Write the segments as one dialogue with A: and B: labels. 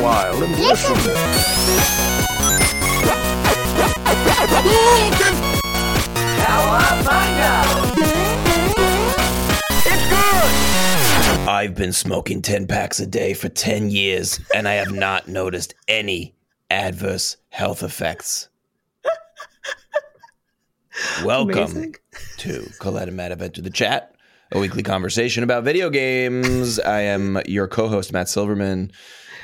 A: a while and listen.
B: I've been smoking 10 packs a day for 10 years and I have not noticed any adverse health effects. Welcome
C: Amazing.
B: to Colette and Matt have entered the chat, a weekly conversation about video games. I am your co host, Matt Silverman,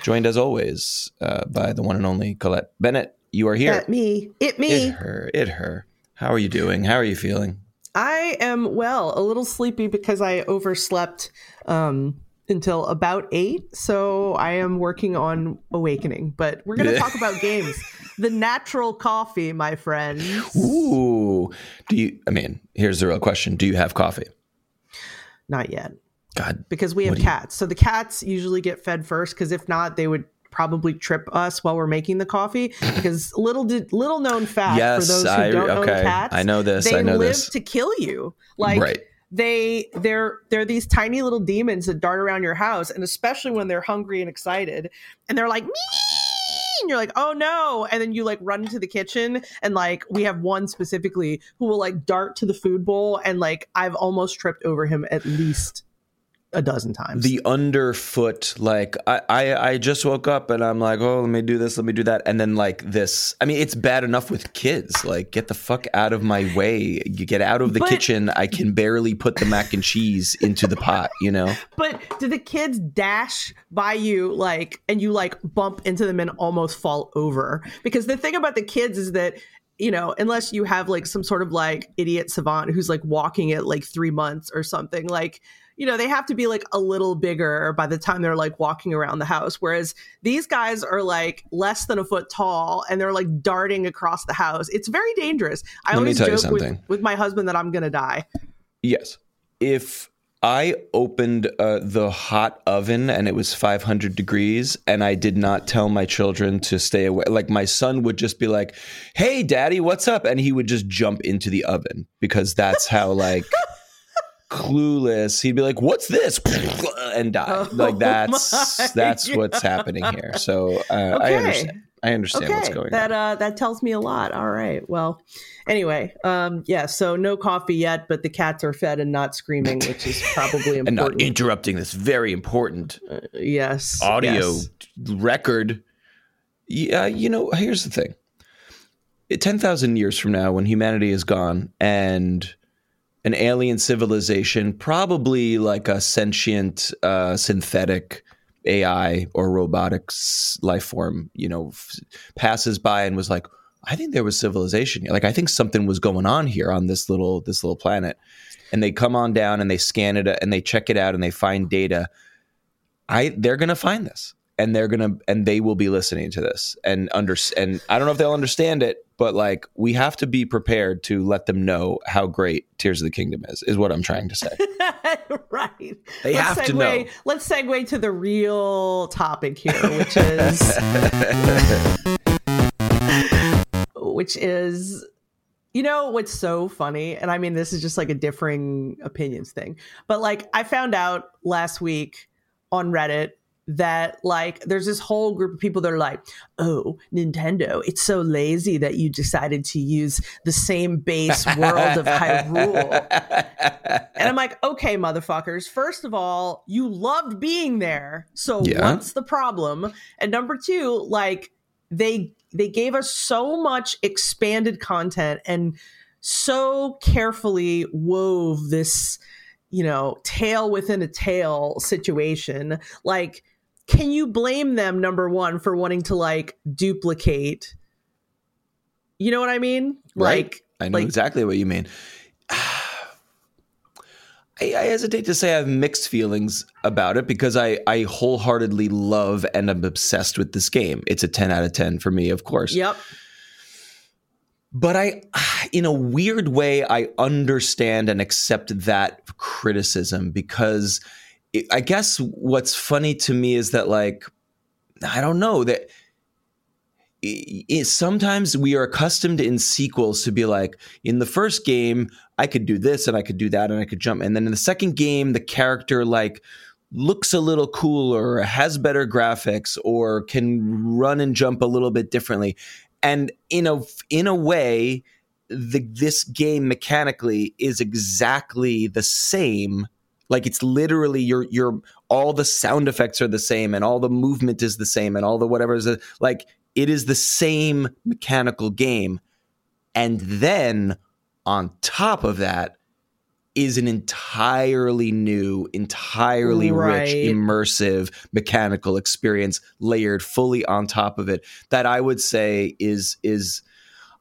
B: joined as always uh, by the one and only Colette Bennett. You are here.
C: At me. It me.
B: It her. It her. How are you doing? How are you feeling?
C: I am well, a little sleepy because I overslept um, until about eight. So I am working on awakening. But we're going to talk about games. The natural coffee, my friend.
B: Ooh. Do you, I mean, here's the real question Do you have coffee?
C: Not yet,
B: God,
C: because we have
B: do you-
C: cats. So the cats usually get fed first. Because if not, they would probably trip us while we're making the coffee. Because little did little known fact
B: Yes,
C: for those who
B: I-
C: don't
B: okay.
C: own cats,
B: I know this,
C: They
B: I know
C: live
B: this.
C: to kill you. Like
B: right.
C: they they're they're these tiny little demons that dart around your house and especially when they're hungry and excited and they're like me and you're like oh no and then you like run into the kitchen and like we have one specifically who will like dart to the food bowl and like i've almost tripped over him at least a dozen times.
B: The underfoot like I, I i just woke up and i'm like oh let me do this let me do that. And then like this i mean it's bad enough with kids. Like get the fuck out of my way. You get out of the
C: But-
B: kitchen. I can barely put the mac and cheese into the pot you know?
C: But do the kids dash by you like and you like bump into them and almost fall over? Because the thing about the kids is that you know unless you have like some sort of like idiot savant who's like walking at like three months or something like you know they have to be like a little bigger by the time they're like walking around the house whereas these guys are like less than a foot tall and they're like darting across the house it's very dangerous i
B: Let
C: always joke with, with my husband that i'm gonna die
B: yes if I opened uh, the hot oven and it was 500 degrees, and I did not tell my children to stay away. Like my son would just be like, "Hey, daddy, what's up?" and he would just jump into the oven because that's how like clueless he'd be like, "What's this?" and die.
C: Oh
B: like that's
C: my
B: that's what's happening here. So uh, I understand. I understand what's going
C: that
B: on.
C: uh that tells me a lot all right well anyway um yeah so no coffee yet but the cats are fed and not screaming which is probably important.
B: And not interrupting this very important
C: yes
B: audio
C: yes.
B: record. Yeah, you know, here's the thing. Ten thousand years from now, when humanity is gone and an alien civilization, probably like a sentient uh, synthetic AI or robotics life form, you know, f- passes by and was like, "I think there was civilization here. Like, I think something was going on here on this little this little planet." And they come on down and they scan it and they check it out and they find data. I they're gonna find this and they're gonna and they will be listening to this and under and I don't know if they'll understand it, but like we have to be prepared to let them know how great Tears of the Kingdom is. Is what I'm trying to say.
C: right
B: They
C: let's
B: have to know.
C: let's segue to the real topic here which is which is you know what's so funny and i mean this is just like a differing opinions thing but like i found out last week on reddit that like there's this whole group of people that are like oh nintendo it's so lazy that you decided to use the same base world of hyrule and I'm like, okay, motherfuckers. First of all, you loved being there. So
B: Yeah.
C: what's the problem? And number two, like they they gave us so much expanded content and so carefully wove this, you know, tale within a tale situation. Like, can you blame them, number one, for wanting to like duplicate? You know what I mean?
B: Right.
C: Like
B: I know
C: like-
B: exactly what you mean. I, I hesitate to say I have mixed feelings about it because I, I wholeheartedly love and am obsessed with this game. It's a 10 out of 10 for me, of course.
C: Yep.
B: But I, in a weird way, I understand and accept that criticism because I guess what's funny to me is that, like, I don't know that sometimes we are accustomed in sequels to be like, in the first game, I could do this and I could do that and I could jump. And then in the second game, the character, like, looks a little cooler has better graphics or can run and jump a little bit differently and in a in a way the this game mechanically is exactly the same like it's literally your your all the sound effects are the same and all the movement is the same and all the whatever is like it is the same mechanical game and then on top of that is an entirely new, entirely
C: Right.
B: rich, immersive mechanical experience layered fully on top of it that I would say is is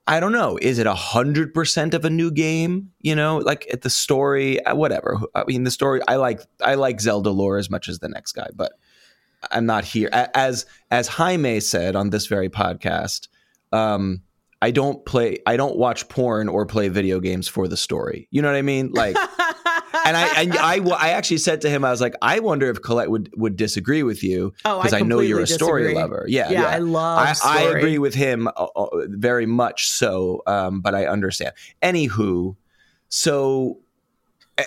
B: I don't know, is it a hundred percent of a new game? You know, like at the story, uh, whatever. I mean, the story. I like I like Zelda lore as much as the next guy, but I'm not here as as Jaime said on this very podcast. Um, I don't play, I don't watch porn or play video games for the story. You know what I mean? Like, and I and I, I actually said to him, I was like, I wonder if Colette would would disagree with you
C: Oh, I
B: because I, know you're a story
C: disagree.
B: lover. Yeah,
C: yeah,
B: yeah.
C: I love.
B: I, I agree with him uh, uh, very much so, um, but I understand. Anywho, so,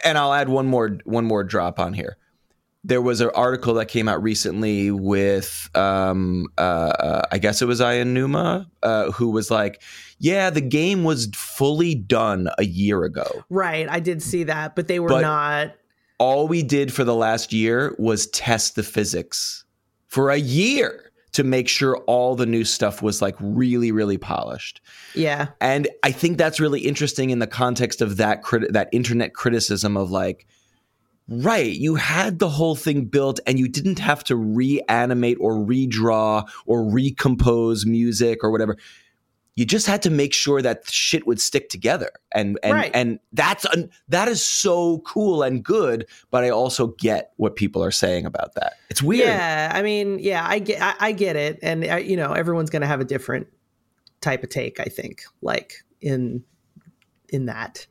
B: and I'll add one more one more drop on here. There was an article that came out recently with, um, uh, uh, I guess it was Aonuma, uh, who was like, "Yeah, the game was fully done a year ago.
C: Right, I did see that, but they were
B: But-
C: not.
B: All we did for the last year was test the physics for a year." To make sure all the new stuff was like really, really polished.
C: Yeah,
B: And I think that's really interesting in the context of that crit- that internet criticism of like, right, you had the whole thing built and you didn't have to reanimate or redraw or recompose music or whatever. You just had to make sure that shit would stick together, and and
C: Right.
B: and that's un- that is so cool and good. But I also get what people are saying about that. It's weird.
C: yeah. I mean, yeah, I get, I, I get it, and uh, you know, everyone's going to have a different type of take. I think, like in in that.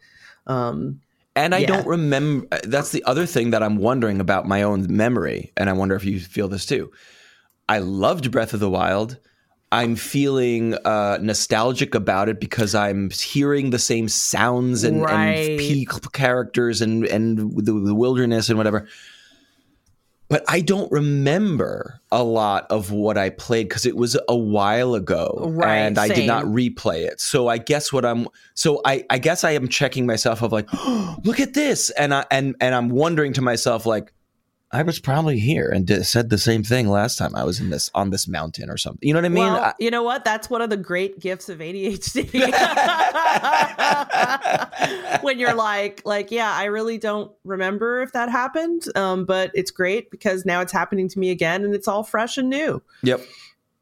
C: Um,
B: And I
C: Yeah.
B: don't remember. That's the other thing that I'm wondering about my own memory. And I wonder if you feel this too. I loved Breath of the Wild. I'm feeling uh, nostalgic about it because I'm hearing the same sounds and,
C: Right.
B: and peak characters and, and the, the wilderness and whatever. But I don't remember a lot of what I played because it was a while ago,
C: Right,
B: and I did not replay it. So I guess what I'm so I I guess I am checking myself of like, look at this, and I and and I'm wondering to myself like, I was probably here and did, said the same thing last time I was in this on this mountain or something. You know what I mean?
C: well,
B: I-
C: you know what? That's one of the great gifts of ADHD. when you're like, like, yeah, I really don't remember if that happened, um, but it's great because now it's happening to me again, and it's all fresh and new.
B: yep.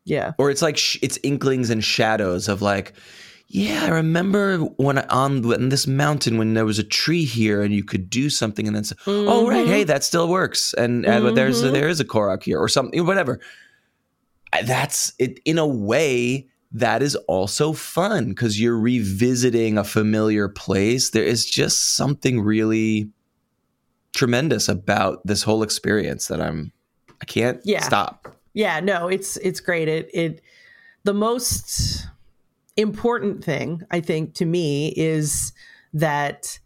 C: Yeah,
B: or it's like sh- it's inklings and shadows of like yeah i remember when I, on when this mountain when there was a tree here and you could do something and then say, oh right hey that still works and, and there's
C: Mhm.
B: there is a korok here or something whatever that's it in a way that is also fun because you're revisiting a familiar place there is just something really tremendous about this whole experience that i'm i can't
C: Yeah.
B: stop
C: yeah, no, it's it's great. It it the most important thing I think to me is that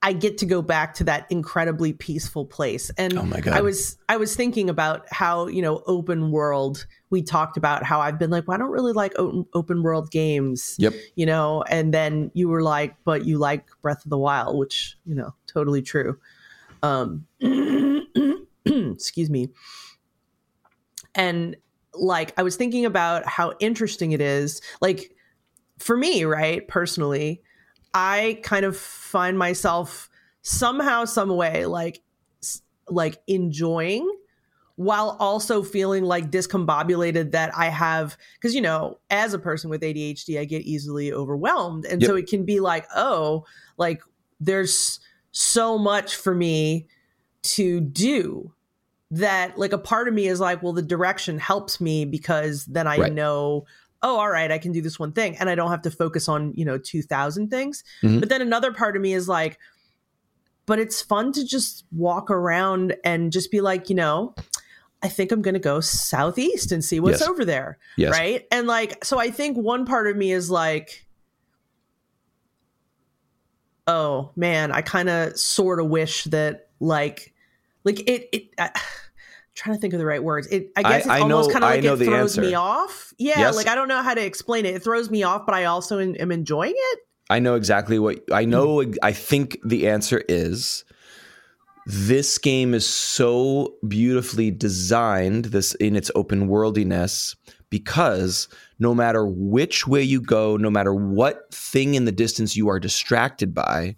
C: I get to go back to that incredibly peaceful place. And
B: Oh my God.
C: I was I was thinking about how, you know, open world, we talked about how I've been like, well, I don't really like open, open world games.
B: yep
C: You know, and then you were like, but you like Breath of the Wild, which, you know, totally true. Um excuse me. And like I was thinking about how interesting it is. Like for me, right, personally, I kind of find myself somehow some way like like enjoying while also feeling like discombobulated that I have because you know as a person with ADHD I get easily overwhelmed and so it can be like oh like there's so much for me to do that like a part of me is like well the direction helps me because then I
B: Right.
C: know oh all right I can do this one thing and I don't have to focus on you know 2000 things
B: Mhm.
C: but then another part of me is like but it's fun to just walk around and just be like you know I think I'm going to go southeast and see what's
B: Yes.
C: over there
B: yes
C: right and like so i think one part of me is like oh man i kind of sort of wish that like like it. it I, trying to think of the right words. It I guess it's
B: I
C: almost kind of
B: I
C: like it throws
B: answer.
C: me off. Yeah,
B: Yes.
C: like I don't know how to explain it. It throws me off, but I also am am enjoying it.
B: I know exactly what I hmm. know. I think the answer is this game is so beautifully designed this in its open worldiness because no matter which way you go, no matter what thing in the distance you are distracted by,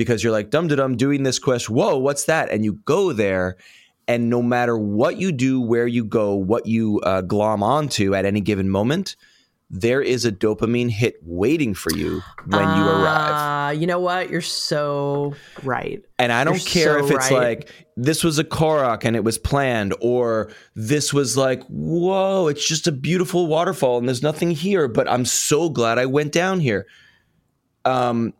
B: because you're like dum dum doing this quest, whoa, what's that? And you go there, and no matter what you do, where you go, what you uh, glom onto at any given moment, there is a dopamine hit waiting for you when you arrive.
C: Uh, you know what? You're so right.
B: And I don't
C: You're
B: care
C: so
B: if it's
C: right.
B: like this was a Korok and it was planned, or this was like, whoa, it's just a beautiful waterfall and there's nothing here, but I'm so glad I went down here. Um,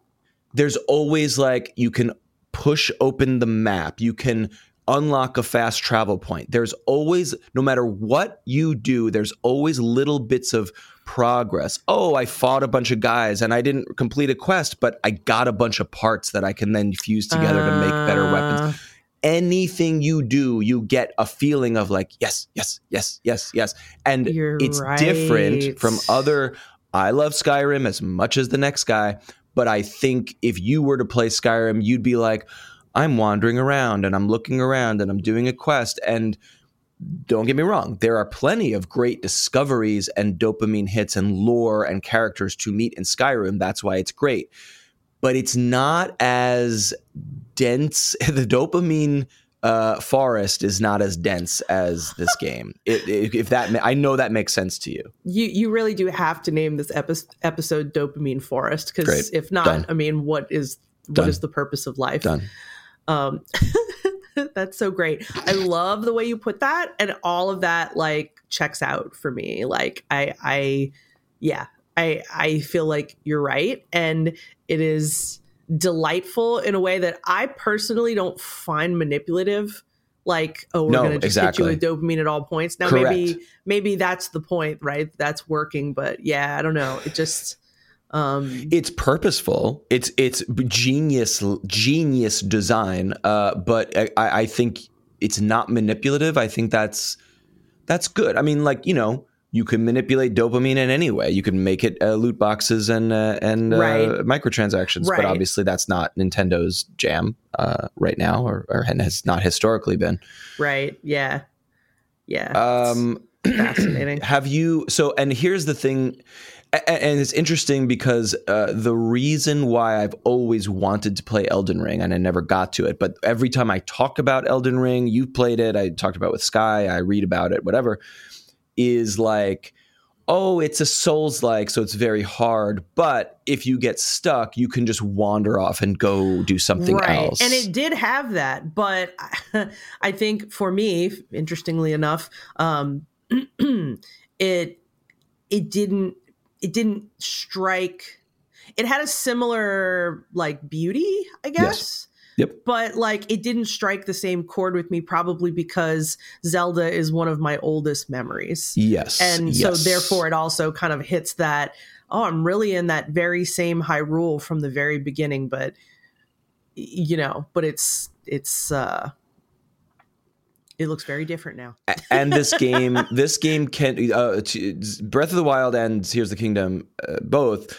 B: there's always like you can push open the map, you can unlock a fast travel point. There's always, no matter what you do, there's always little bits of progress. Oh, I fought a bunch of guys and I didn't complete a quest, but I got a bunch of parts that I can then fuse together to make better weapons
C: Uh,
B: anything you do, you get a feeling of like, yes, yes, yes, yes, yes. And
C: You're
B: it's different from other. I love Skyrim as much as the next guy, but I think if you were to play Skyrim, you'd be like, I'm wandering around and I'm looking around and I'm doing a quest. And don't get me wrong, there are plenty of great discoveries and dopamine hits and lore and characters to meet in Skyrim. That's why it's great. But it's not as dense. The dopamine uh, forest is not as dense as this game. It, it- if that, ma- I know that makes sense to you.
C: you you really do have to name this epi- episode "Dopamine Forest" because if not,
B: Done.
C: I mean, what is what
B: Done.
C: is the purpose of life?
B: Done.
C: Um, that's so great. I love the way you put that, and all of that like checks out for me. Like I, I, yeah, I, I feel like you're right, and it is delightful in a way that I personally don't find manipulative. Like, oh, we're
B: No,
C: gonna just
B: exactly.
C: hit you with dopamine at all points. Now,
B: Correct.
C: maybe, maybe that's the point, right? That's working, but yeah, I don't know. It just, um,
B: It's purposeful. It's it's genius genius design. Uh, but I, I think it's not manipulative. I think that's that's good. I mean, like you know, you can manipulate dopamine in any way. You can make it uh, loot boxes and uh, and uh, microtransactions.
C: Right.
B: But obviously, that's not Nintendo's jam uh, right now, or, or has not historically been.
C: right? Yeah, yeah.
B: Um,
C: fascinating.
B: have you so and here's the thing and it's interesting because uh, the reason why i've always wanted to play elden ring and i never got to it but every time i talk about elden ring you've played it i talked about it with sky i read about it whatever is like oh it's a souls like so it's very hard but if you get stuck you can just wander off and go do something else
C: And it did have that, but I think for me, interestingly enough, um, it it didn't it didn't strike. It had a similar like beauty, I guess.
B: Yep.
C: But like it didn't strike the same chord with me, probably because Zelda is one of my oldest memories.
B: yes
C: and
B: yes.
C: so therefore it also kind of hits that oh i'm really in that very same Hyrule from the very beginning but you know but it's it's uh it looks very different now
B: and this game this game can uh, breath of the wild and tears of the kingdom uh, both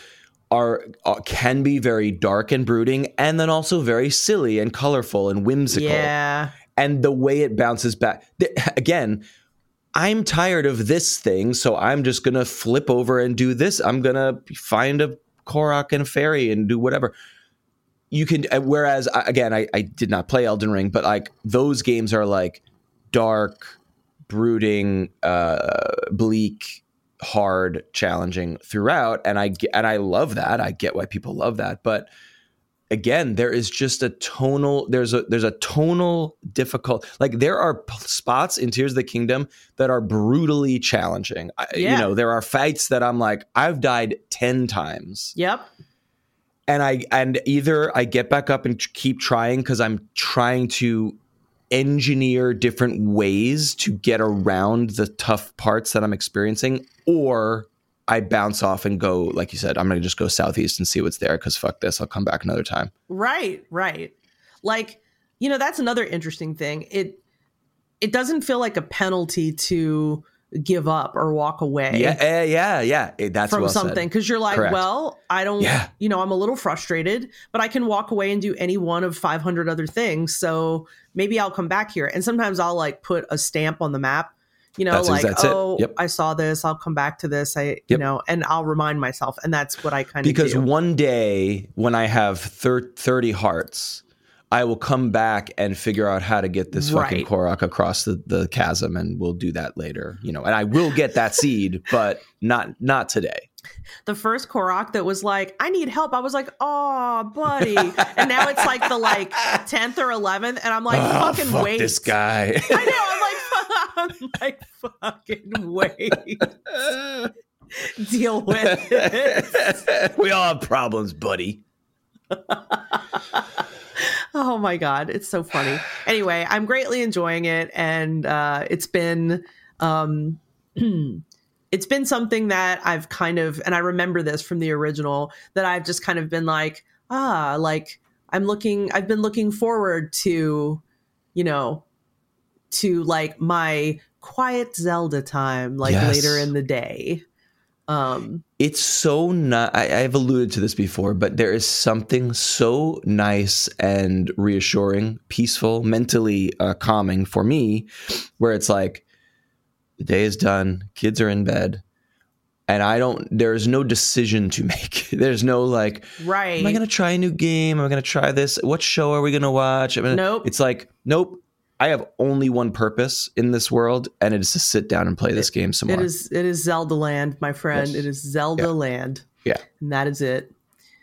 B: are uh, can be very dark and brooding and then also very silly and colorful and whimsical.
C: Yeah.
B: And the way it bounces back th- again i'm tired of this thing so i'm just gonna flip over and do this. I'm gonna find a korok and a fairy and do whatever. You can uh, whereas again I, I did not play elden ring but like those games are like dark brooding uh bleak hard challenging throughout and i and i love that. I get why people love that but again there is just a tonal there's a there's a tonal difficult like there are p- spots in tears of the kingdom that are brutally challenging. I, you know there are fights that i'm like i've died 10 times.
C: Yep.
B: And i and either i get back up and keep trying because i'm trying to engineer different ways to get around the tough parts that i'm experiencing or i bounce off and go like you said i'm gonna just go southeast and see what's there because fuck this i'll come back another time
C: right right like you know that's another interesting thing. It it doesn't feel like a penalty to give up or walk away
B: Yeah, eh, yeah, yeah. Eh, That's
C: from
B: well
C: something because you're like,
B: Correct.
C: well, I don't,
B: Yeah.
C: you know, I'm a little frustrated, but I can walk away and do any one of 500 other things. So maybe I'll come back here. And sometimes I'll like put a stamp on the map, you know,
B: That's-
C: like,
B: that's
C: oh,
B: Yep.
C: I saw this. I'll come back to this. I, you know, and I'll remind myself. And that's what I kind of
B: because
C: do.
B: one day when I have thir- 30 hearts, I will come back and figure out how to get this fucking Korok across the, the chasm, and we'll do that later. You know, and I will get that seed, but not not today.
C: the first Korok that was like, I need help. I was like, oh, buddy. and now it's like the like 10th or 11th. And I'm like,
B: Oh,
C: fucking
B: fuck
C: wait.
B: this guy.
C: I know. I'm like, I'm like, fucking wait. Deal with it.
B: we all have problems, buddy.
C: Oh my god, it's so funny. Anyway, I'm greatly enjoying it, and uh, it's been um, it's been something that I've kind of, and I remember this from the original that I've just kind of been like, ah, like I'm looking, I've been looking forward to, you know, to like my quiet Zelda time, like
B: Yes.
C: later in the day. Um,
B: It's so not. I, I've alluded to this before, but there is something so nice and reassuring, peaceful, mentally uh, calming for me, where it's like the day is done, kids are in bed, and I don't. There's no decision to make. There's no like,
C: right.
B: am I going to try a new game? Am I going to try this? What show are we going to watch? I mean,
C: Nope.
B: It's like, nope. I have only one purpose in this world, and it is to sit down and play this game some
C: It
B: more.
C: is it is Zelda land, my friend.
B: Yes.
C: It is Zelda
B: Yeah.
C: land.
B: Yeah.
C: And that is it.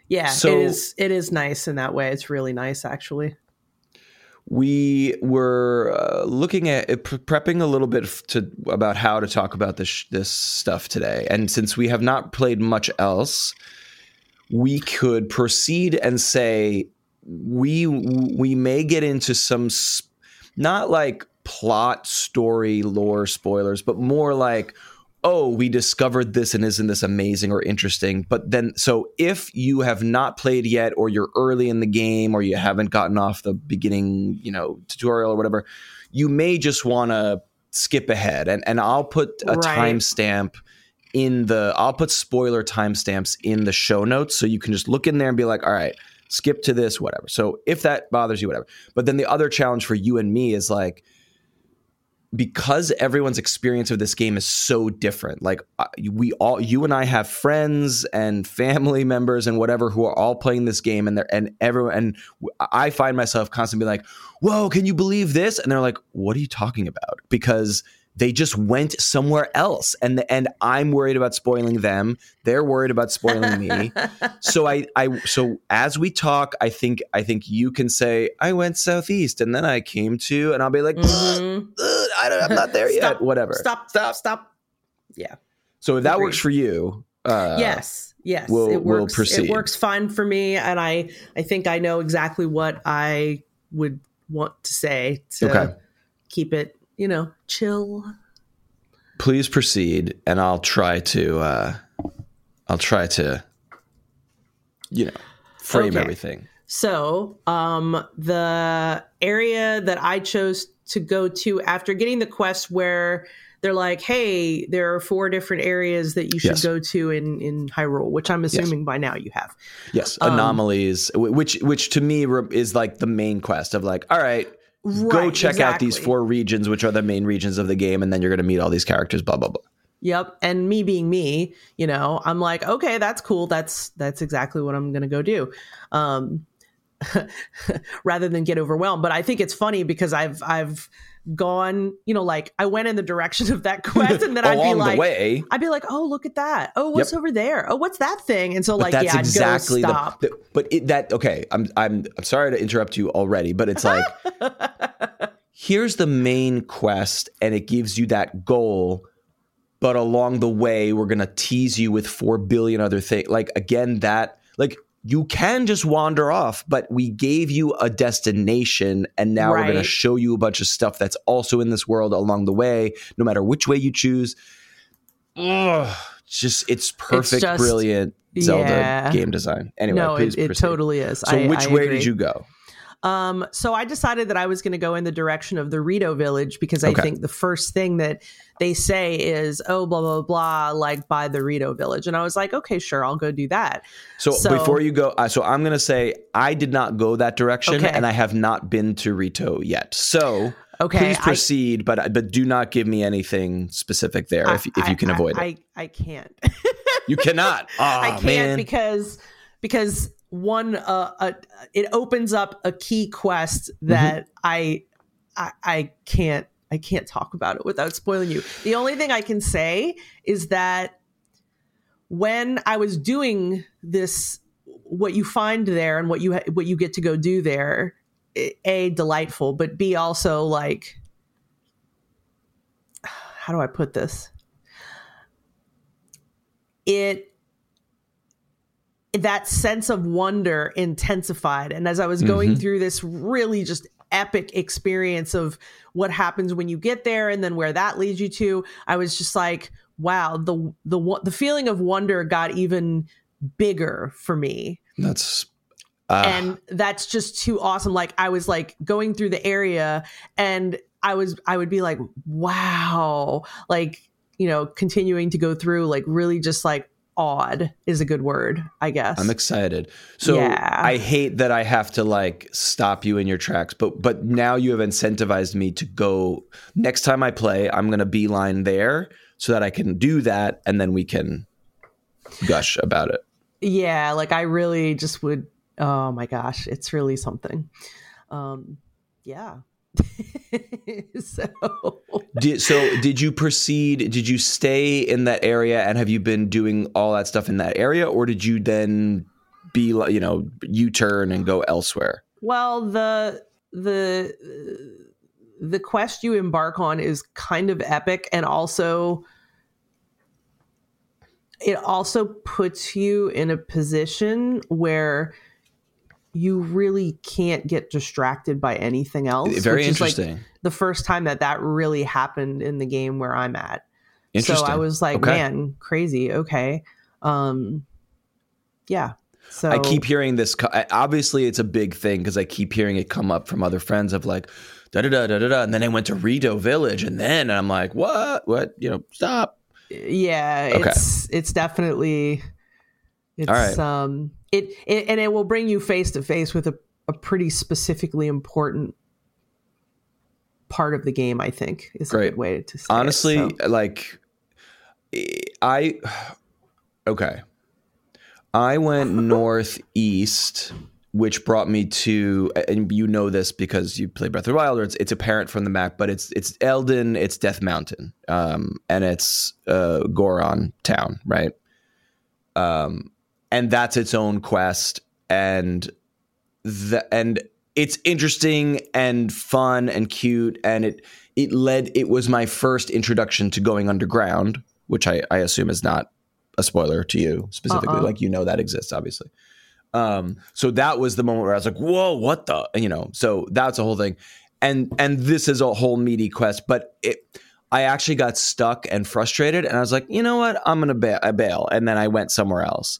C: Yeah,
B: So-
C: it is it is nice in that way. It's really nice actually.
B: we were uh, looking at uh, prepping a little bit to about how to talk about this this stuff today and since we have not played much else we could proceed and say we we may get into some s- not like plot story lore spoilers but more like oh we discovered this and isn't this amazing or interesting but then so if you have not played yet or you're early in the game or you haven't gotten off the beginning you know tutorial or whatever you may just want to skip ahead and and I'll put a
C: Right.
B: timestamp in the I'll put spoiler timestamps in the show notes so you can just look in there and be like all right skip to this whatever. So if that bothers you whatever. But then the other challenge for you and me is like because everyone's experience of this game is so different like uh, we all you and I have friends and family members and whatever who are all playing this game and they're and everyone and I find myself constantly like whoa can you believe this? And they're like what are you talking about? Because they just went somewhere else and the, and I'm worried about spoiling them they're worried about spoiling me so I, I so as we talk i think i think you can say i went southeast and then i came to and i'll be like
C: Mhm.
B: "Ugh, I don't, i'm not there yet whatever
C: Stop, stop, stop. Yeah.
B: so if that
C: Agreed.
B: works for you uh
C: yes. Yes.
B: we'll-
C: it
B: we'll
C: works.
B: proceed.
C: It works fine for me. And I I think I know exactly what I would want to say to
B: Okay.
C: keep it, you know, chill.
B: please proceed and i'll try to uh i'll try to you know frame
C: Okay.
B: everything
C: So, um, the area that I chose to go to after getting the quest where they're like, "Hey, there are four different areas that you should
B: Yes.
C: go to in in Hyrule," which I'm assuming by now you have.
B: yes
C: Um,
B: anomalies wh- which which to me is like the main quest of like all right go
C: Right,
B: check out these four regions which are the main regions of the game and then you're going to meet all these characters blah blah blah
C: Yep. And me being me, you know, I'm like, okay, that's cool. That's that's exactly what I'm gonna go do. Um rather than get overwhelmed. But I think it's funny because I've I've gone, you know, like I went in the direction of that quest and then I'd be like
B: way
C: I'd be like, oh, look at that. Oh, what's over there? Oh, what's that thing? And so,
B: But
C: like,
B: that's
C: yeah,
B: exactly
C: I'd go stop.
B: the- But it, that okay. I'm I'm I'm sorry to interrupt you already, but it's like here's the main quest, and it gives you that goal. But along the way, we're gonna tease you with four billion other things. Like again, that like you can just wander off, but we gave you a destination, and now we're gonna show you a bunch of stuff that's also in this world along the way. No matter which way you choose. Ugh, just it's perfect,
C: just-
B: brilliant Zelda
C: yeah.
B: game design. Anyway,
C: no,
B: please
C: it, it totally is.
B: So
C: I-
B: which
C: I
B: way
C: agree.
B: did you go?
C: Um, so I decided that I was going to go in the direction of the Rito village because I
B: Okay.
C: think the first thing that they say is, oh, blah, blah, blah, like by the Rito village. And I was like, okay, sure, I'll go do that.
B: So,
C: So-
B: before you go, so I'm going to say I did not go that direction,
C: Okay.
B: and I have not been to Rito yet. So
C: Okay.
B: please
C: I-
B: proceed, but but do not give me anything specific there if, if
C: I-
B: you can
C: I-
B: avoid it.
C: I, I can't.
B: You cannot. Oh,
C: I can't
B: man.
C: because because one uh, uh it opens up a key quest
B: Mm-hmm.
C: that I, I I can't I can't talk about it without spoiling you. The only thing I can say is that when I was doing this what you find there and what you ha- what you get to go do there a delightful but b also like how do I put this it that sense of wonder intensified and as i was going
B: Mhm.
C: through this really just epic experience of what happens when you get there and then where that leads you to. I was just like wow the the the feeling of wonder got even bigger for me.
B: That's uh,
C: and that's just too awesome. Like i was like going through the area and i was i would be like wow. Like you know continuing to go through like really just like awed is a good word i guess
B: I'm excited. So
C: Yeah.
B: I hate that I have to like stop you in your tracks, but but now you have incentivized me to go. Next time I play, I'm gonna beeline there so that I can do that, and then we can gush about it.
C: yeah like i really just would oh my gosh it's really something um yeah so
B: Did, so did you proceed? Did you stay in that area, and have you been doing all that stuff in that area, or did you then be like you know U turn and go elsewhere?
C: Well, the the uh, the quest you embark on is kind of epic and also it also puts you in a position where you really can't get distracted by anything else.
B: Very
C: which is, like,
B: interesting.
C: the first time that that really happened in the game where I'm at. So I was like,
B: Okay.
C: man, crazy. Okay. Um yeah. So
B: I keep hearing this. Obviously, it's a big thing because I keep hearing it come up from other friends of like, da da da da da da. And then I went to Rito Village, and then I'm like, what? What? You know, stop.
C: yeah
B: Okay.
C: it's it's definitely it's
B: All right.
C: um it, it and it will bring you face to face with a, a pretty specifically important part of the game i think is a good way to say it.
B: Honestly,
C: So,
B: like, I okay. I went northeast, which brought me to, and you know this because you play Breath of the Wild, or it's it's apparent from the map, but it's it's Eldin, it's Death Mountain, um, and it's uh, Goron Town, right? Um, and that's its own quest, and the and it's interesting and fun and cute, and it it led. It was my first introduction to going underground, which I I assume is not a spoiler to you specifically.
C: Uh-uh.
B: Like you know that exists, obviously. Um, so that was the moment where I was like, "Whoa, what the?" You know. So that's a whole thing, and and this is a whole meaty quest, but it. I actually got stuck and frustrated, and I was like, you know what? I'm gonna ba- I bail, and then I went somewhere else.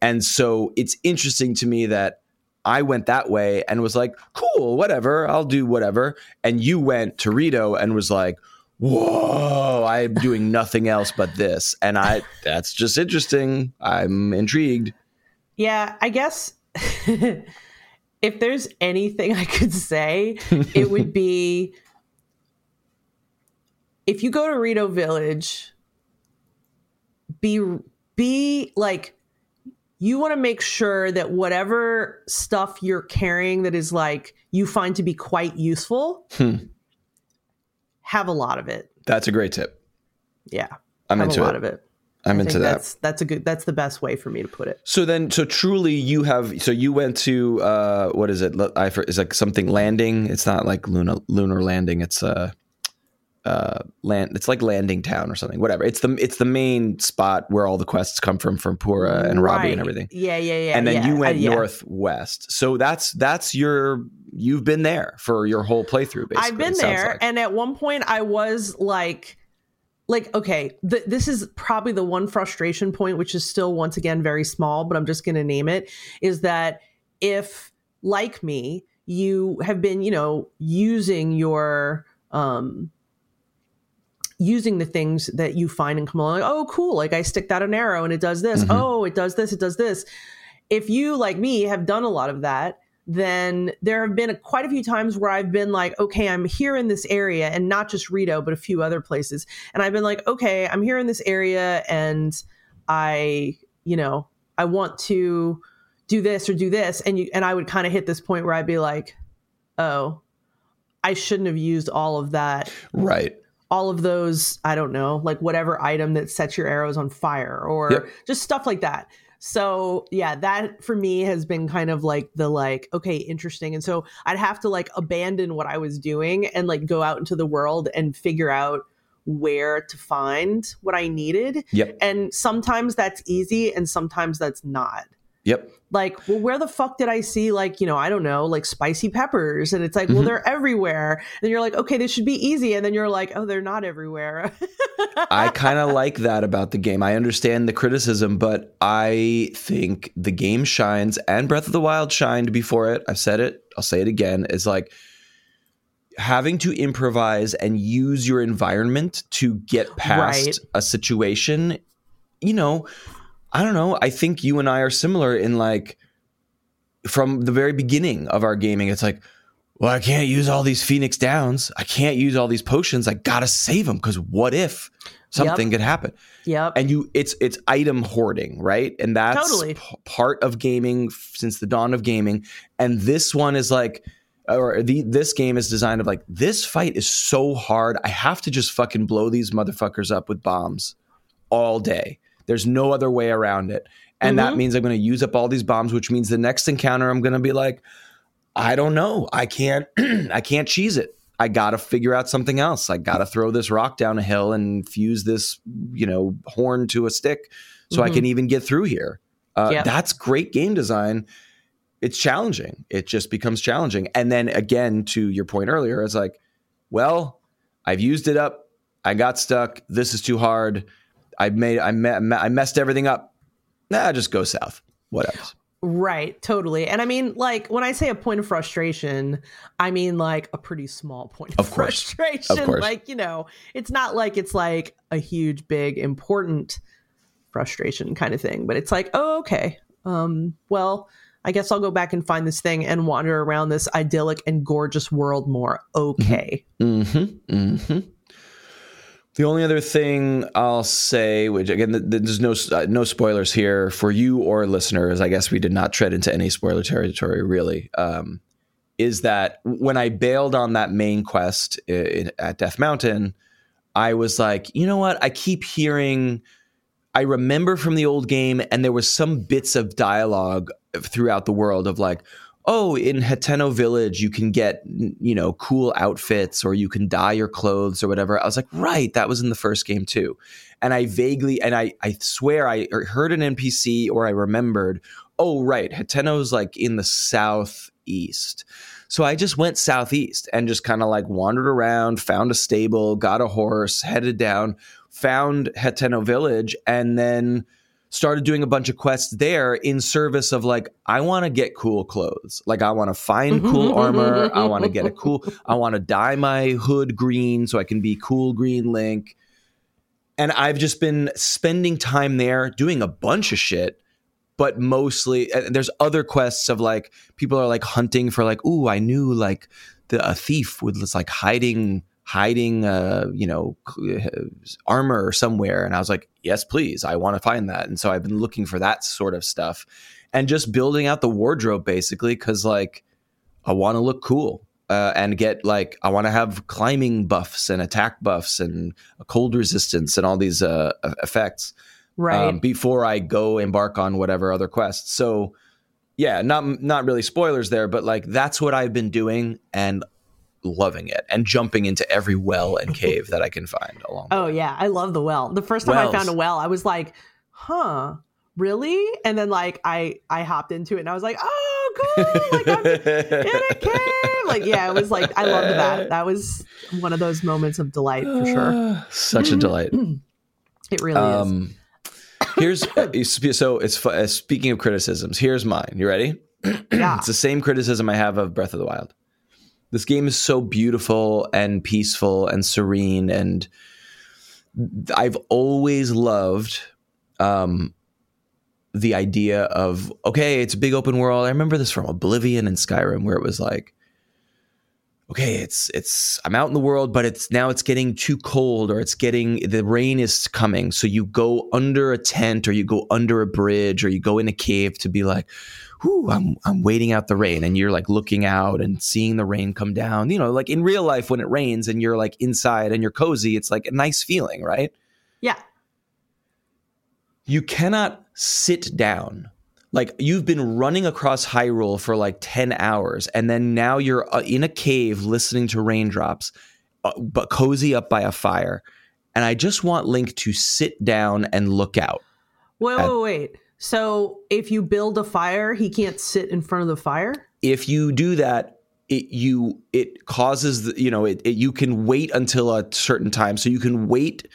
B: And so it's interesting to me that I went that way and was like, cool, whatever, I'll do whatever. And you went to Rito and was like, whoa, I'm doing nothing else but this. And I, that's just interesting. I'm intrigued.
C: yeah i guess if there's anything i could say it would be if you go to Rito Village, be be like you want to make sure that whatever stuff you're carrying that is like you find to be quite useful,
B: Hmm.
C: have a lot of it.
B: That's a great tip.
C: Yeah,
B: I'm
C: have
B: into
C: a lot
B: it.
C: of it.
B: I'm
C: I
B: into that.
C: That's that's a good. That's the best way for me to put it.
B: So then, so truly, you have. So you went to uh, what is it? I for, is like something landing. It's not like lunar lunar landing. It's uh, uh, land. It's like landing town or something. Whatever. It's the it's the main spot where all the quests come from from Purah and Robbie and everything.
C: Yeah, yeah, yeah.
B: and then
C: yeah,
B: you
C: uh,
B: went
C: yeah.
B: northwest. So that's that's your you've been there for your whole playthrough. Basically,
C: I've been there,
B: like.
C: and at one point I was like, like okay, th- this is probably the one frustration point, which is still once again very small, but I'm just going to name it, is that if like me, you have been, you know, using your um using the things that you find and come along like, oh cool like i stick that an arrow and it does this
B: Mhm.
C: oh it does this it does this if you like me have done a lot of that then there have been a, quite a few times where i've been like okay i'm here in this area and not just rito but a few other places and i've been like okay i'm here in this area and i you know i want to do this or do this and you and i would kind of hit this point where i'd be like oh i shouldn't have used all of that
B: Right.
C: All of those i don't know like whatever item that sets your arrows on fire or
B: Yep.
C: just stuff like that so yeah that for me has been kind of like the like okay interesting and so i'd have to like abandon what i was doing and like go out into the world and figure out where to find what i needed
B: Yep.
C: and sometimes that's easy and sometimes that's not
B: Yep.
C: like well where the fuck did i see like you know i don't know like spicy peppers and it's like well
B: Mhm.
C: they're everywhere and you're like okay this should be easy and then you're like oh they're not everywhere
B: I kind of like that about the game. I understand the criticism, but I think the game shines and Breath of the Wild shined before it. I've said it, I'll say it again. Is like having to improvise and use your environment to get past
C: Right.
B: a situation. You know, I don't know. I think you and I are similar in like from the very beginning of our gaming, it's like, well, I can't use all these Phoenix Downs. I can't use all these potions. I gotta save them because what if something could happen?
C: yep
B: And you, it's it's item hoarding, right? And that's
C: Totally.
B: p- part of gaming since the dawn of gaming. And this one is like, or the this game is designed of like this fight is so hard. I have to just fucking blow these motherfuckers up with bombs all day. There's no other way around it. And that
C: Mhm.
B: means I'm going to use up all these bombs, which means the next encounter I'm going to be like, I don't know. I can't I can't cheese it. I got to figure out something else. I got to throw this rock down a hill and fuse this, you know, horn to a stick so I
C: Mhm.
B: can even get through here. Uh,
C: Yep.
B: That's great game design. It's challenging. It just becomes challenging. And then again, to your point earlier, it's like, well, I've used it up. I got stuck. This is too hard. I made I, me- I messed everything up. Nah, just go south. What else?
C: right totally and i mean like when i say a point of frustration i mean like a pretty small point of,
B: Of course.
C: frustration
B: Of course.
C: like you know it's not like it's like a huge big important frustration kind of thing but it's like oh okay um well i guess i'll go back and find this thing and wander around this idyllic and gorgeous world more okay
B: Mm-hmm. Mm-hmm. The only other thing I'll say, which again, th- th- there's no uh, no spoilers here for you or listeners. I guess we did not tread into any spoiler territory, really. Um, is that when I bailed on that main quest in, at Death Mountain, I was like, you know what? I keep hearing. I remember from the old game, and there was some bits of dialogue throughout the world of like, oh, in Hateno Village, you can get, you know, cool outfits or you can dye your clothes or whatever. I was like, right, that was in the first game too. And I vaguely, and I, I swear I er, heard an NPC or I remembered, oh, right, Hateno's like in the southeast. So I just went southeast and just kind of like wandered around, found a stable, got a horse, headed down, found Hateno Village, and then started doing a bunch of quests there in service of like I want to get cool clothes. Like I want to find mm-hmm, cool mm-hmm, armor, mm-hmm, I want to get a cool I want to dye my hood green so I can be cool green Link. And I've just been spending time there doing a bunch of shit but mostly and there's other quests of like people are like hunting for like ooh I knew like the a thief was like hiding hiding uh you know armor somewhere. And i was like yes please. I want to find that. And so i've been looking for that sort of stuff and just building out the wardrobe basically because like i want to look cool uh, and get like i want to have climbing buffs and attack buffs and a cold resistance and all these uh, effects
C: right.
B: um, before i go embark on whatever other quests. So yeah not not really spoilers there but like that's what i've been doing and loving it and jumping into every well and cave that I can find along. the
C: Oh yeah, I love the well. The first time I found a well, I was like, "Huh, really?" And then like I I hopped into it and I was like, "Oh, cool! Like I'm in a cave!" Like yeah, it was like I loved that. That was one of those moments of delight for sure.
B: Such a delight.
C: It really is.
B: Um, here's uh, so it's uh, speaking of criticisms. Here's mine. You ready?
C: Yeah.
B: it's the same criticism I have of Breath of the Wild. This game is so beautiful and peaceful and serene, and I've always loved um, the idea of okay, it's a big open world. I remember this from Oblivion and Skyrim, where it was like, okay, it's it's I'm out in the world, but it's now it's getting too cold, or it's getting the rain is coming, so you go under a tent, or you go under a bridge, or you go in a cave to be like, whew, I'm I'm waiting out the rain, and you're like looking out and seeing the rain come down. You know, like in real life when it rains and you're like inside and you're cozy, it's like a nice feeling, right?
C: Yeah.
B: you cannot sit down. Like you've been running across Hyrule for like 10 hours and then now you're uh, in a cave listening to raindrops uh, but cozy up by a fire. And I just want Link to sit down and look out.
C: Wait,
B: At-
C: wait, wait. So if you build a fire, he can't sit in front of the fire?
B: If you do that, it you it causes the, you know it, it you can wait until a certain time. So you can wait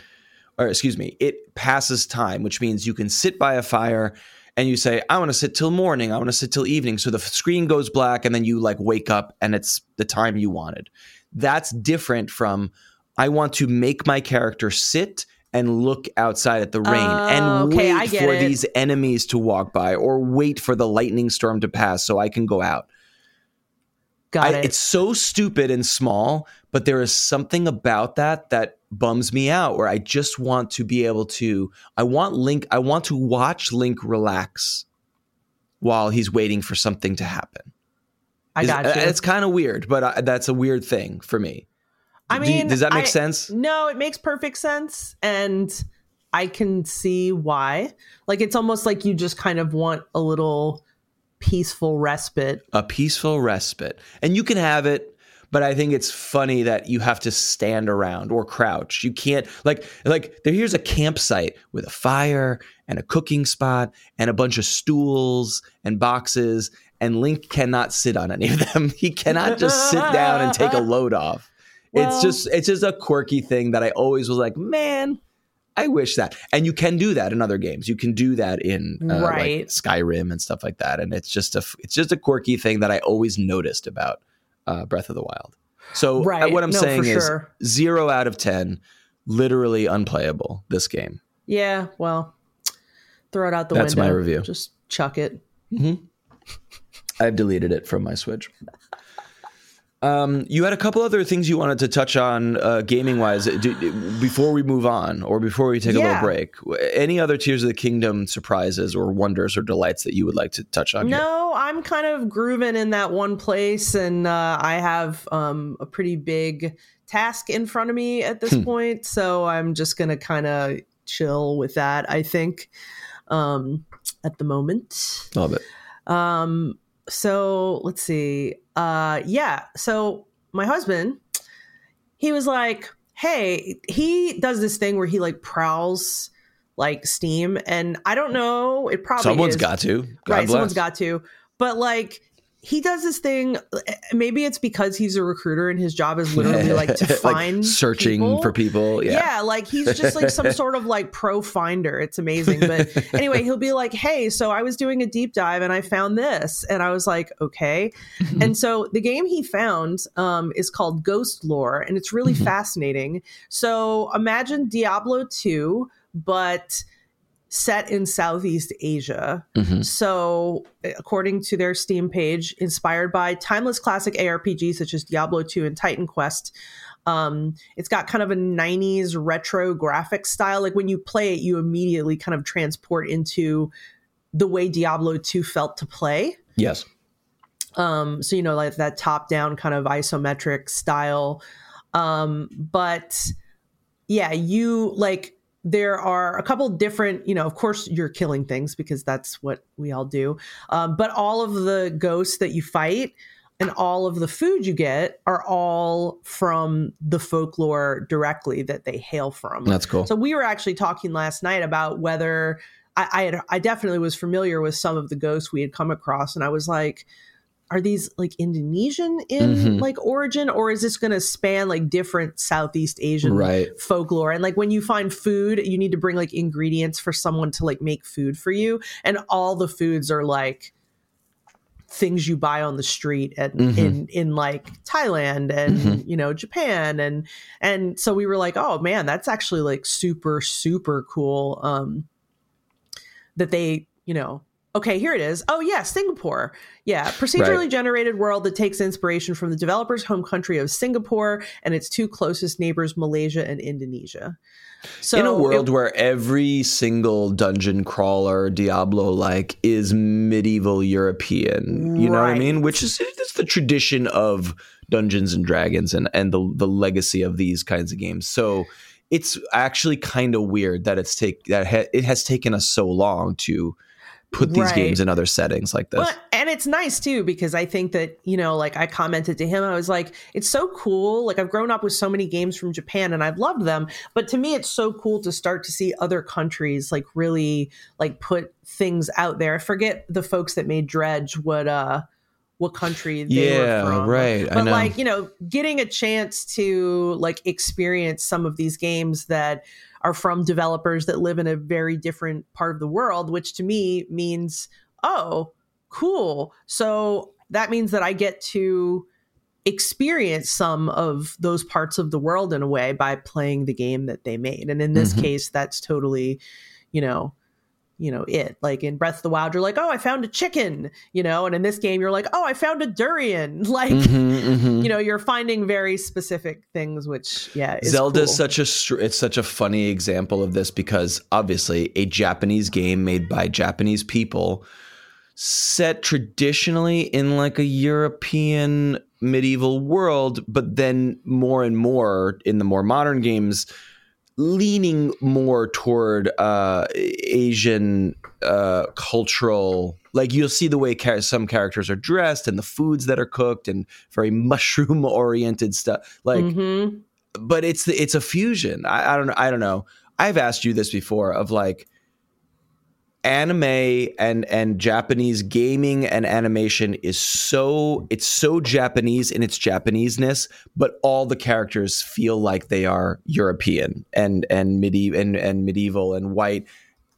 B: or excuse me it passes time which means you can sit by a fire and you say i want to sit till morning. I want to sit till evening. So the screen goes black and then you like wake up and it's the time you wanted. That's different from i want to make my character sit and look outside at the rain
C: Oh,
B: and
C: okay,
B: wait for
C: it.
B: these enemies to walk by or wait for the lightning storm to pass so i can go out
C: Got
B: I,
C: it.
B: it's so stupid and small, but there is something about that that bums me out where I just want to be able to I want Link I want to watch Link relax while he's waiting for something to happen.
C: I got
B: uh,
C: you.
B: It's kind of weird, but I, that's a weird thing for me.
C: I
B: Do
C: mean,
B: does that make
C: I-
B: sense?
C: No, it makes perfect sense. And I can see why. Like, it's almost like you just kind of want a little peaceful respite.
B: A peaceful respite. And you can have it, but I think it's funny that you have to stand around or crouch. You can't like like there here's a campsite with a fire and a cooking spot and a bunch of stools and boxes and Link cannot sit on any of them. He cannot just sit down and take a load off. It's just it's just a quirky thing that I always was like, man, I wish that. And you can do that in other games. You can do that in uh, like
C: Right.
B: Skyrim and stuff like that. And it's just a it's just a quirky thing that I always noticed about uh, Breath of the Wild. So uh,
C: Right.
B: what I'm
C: No,
B: saying is
C: sure.
B: zero out of ten, literally unplayable. This game.
C: Yeah, well, throw it out the
B: That's
C: window.
B: my review.
C: Just chuck it.
B: I've deleted it from my Switch. Um, you had a couple other things you wanted to touch on uh, gaming wise before we move on or before we take a little break. Any other Tears of the Kingdom surprises or wonders or delights that you would like to touch on here?
C: No, I'm kind of grooving in that one place, and uh, I have um, a pretty big task in front of me at
B: Hmm.
C: this point. So I'm just gonna kind of chill with that. I think um, at the moment.
B: Love it.
C: Um, so let's see. Uh, yeah. So my husband, he was like, "Hey," he does this thing where he like prowls like Steam, and I don't know. It probably
B: Someone's
C: is-
B: got to. God
C: right
B: bless.
C: someone's got to but like he does this thing maybe it's because he's a recruiter and his job is literally like to find
B: searching
C: people.
B: for people. Yeah.
C: Yeah. like he's just like some sort of like pro finder. It's amazing. But anyway, he'll be like, "Hey, so I was doing a deep dive and I found this," and I was like, "Okay." and so the game he found um, is called Ghostlore, and it's really
B: Mhm.
C: fascinating. So imagine Diablo two, but set in Southeast Asia.
B: Mhm.
C: So, according to their Steam page, inspired by timeless classic ARPGs such as Diablo 2 and Titan Quest, um, it's got kind of a 90s retro graphic style. Like when you play it, you immediately kind of transport into the way Diablo 2 felt to play.
B: Yes.
C: Um, so you know, like that top-down kind of isometric style. Um, but yeah, you like there are a couple different, you know, of course you're killing things because that's what we all do. Um, but all of the ghosts that you fight and all of the food you get are all from the folklore directly that they hail from.
B: That's cool.
C: So we were actually talking last night about whether I, I had I definitely was familiar with some of the ghosts we had come across, and I was like, are these like Indonesian in
B: Mhm.
C: like origin, or is this going to span like different Southeast Asian
B: right.
C: folklore? And like when you find food, you need to bring like ingredients for someone to like make food for you, and all the foods are like things you buy on the street at,
B: Mhm.
C: in in like Thailand and
B: Mhm.
C: you know Japan and and so we were like oh man that's actually like super super cool um that they you know okay here it is oh yeah Singapore yeah procedurally
B: Right.
C: generated world that takes inspiration from the developer's home country of Singapore and its two closest neighbors Malaysia and Indonesia so
B: in a world
C: it-
B: where every single dungeon crawler Diablo like is medieval European, you know what I mean? Which is it's the tradition of Dungeons and Dragons and and the the legacy of these kinds of games. So it's actually kind of weird that it's take that ha- it has taken us so long to put these
C: Right.
B: games in other settings like this.
C: Well, and it's nice too because I think that you know, like I commented to him, I was like, "It's so cool." Like I've grown up with so many games from Japan, and I've loved them. But to me, it's so cool to start to see other countries like really like put things out there. I forget the folks that made Dredge what uh what country they
B: Yeah,
C: were from.
B: right. I
C: But like you know, getting a chance to like experience some of these games that are from developers that live in a very different part of the world, which to me means, oh, cool. So that means that I get to experience some of those parts of the world in a way by playing the game that they made. And in this
B: Mhm.
C: case, that's totally, you know, you know, it. Like in Breath of the Wild, you're like, oh, I found a chicken, you know, and in this game, you're like, oh, I found a durian. Like,
B: Mhm, mhm.
C: you know, you're finding very specific things, which yeah, is
B: Zelda is
C: cool.
B: such a it's such a funny example of this because obviously a Japanese game made by Japanese people set traditionally in like a European medieval world, but then more and more in the more modern games leaning more toward uh Asian uh cultural like you'll see the way char- some characters are dressed and the foods that are cooked and very mushroom oriented stuff like
C: Mhm.
B: but it's the, it's a fusion. I, I don't. I don't know. I've asked you this before of like anime and and Japanese gaming and animation is so it's so Japanese in its Japaneseness, but all the characters feel like they are European and and medieval and, and medieval and white.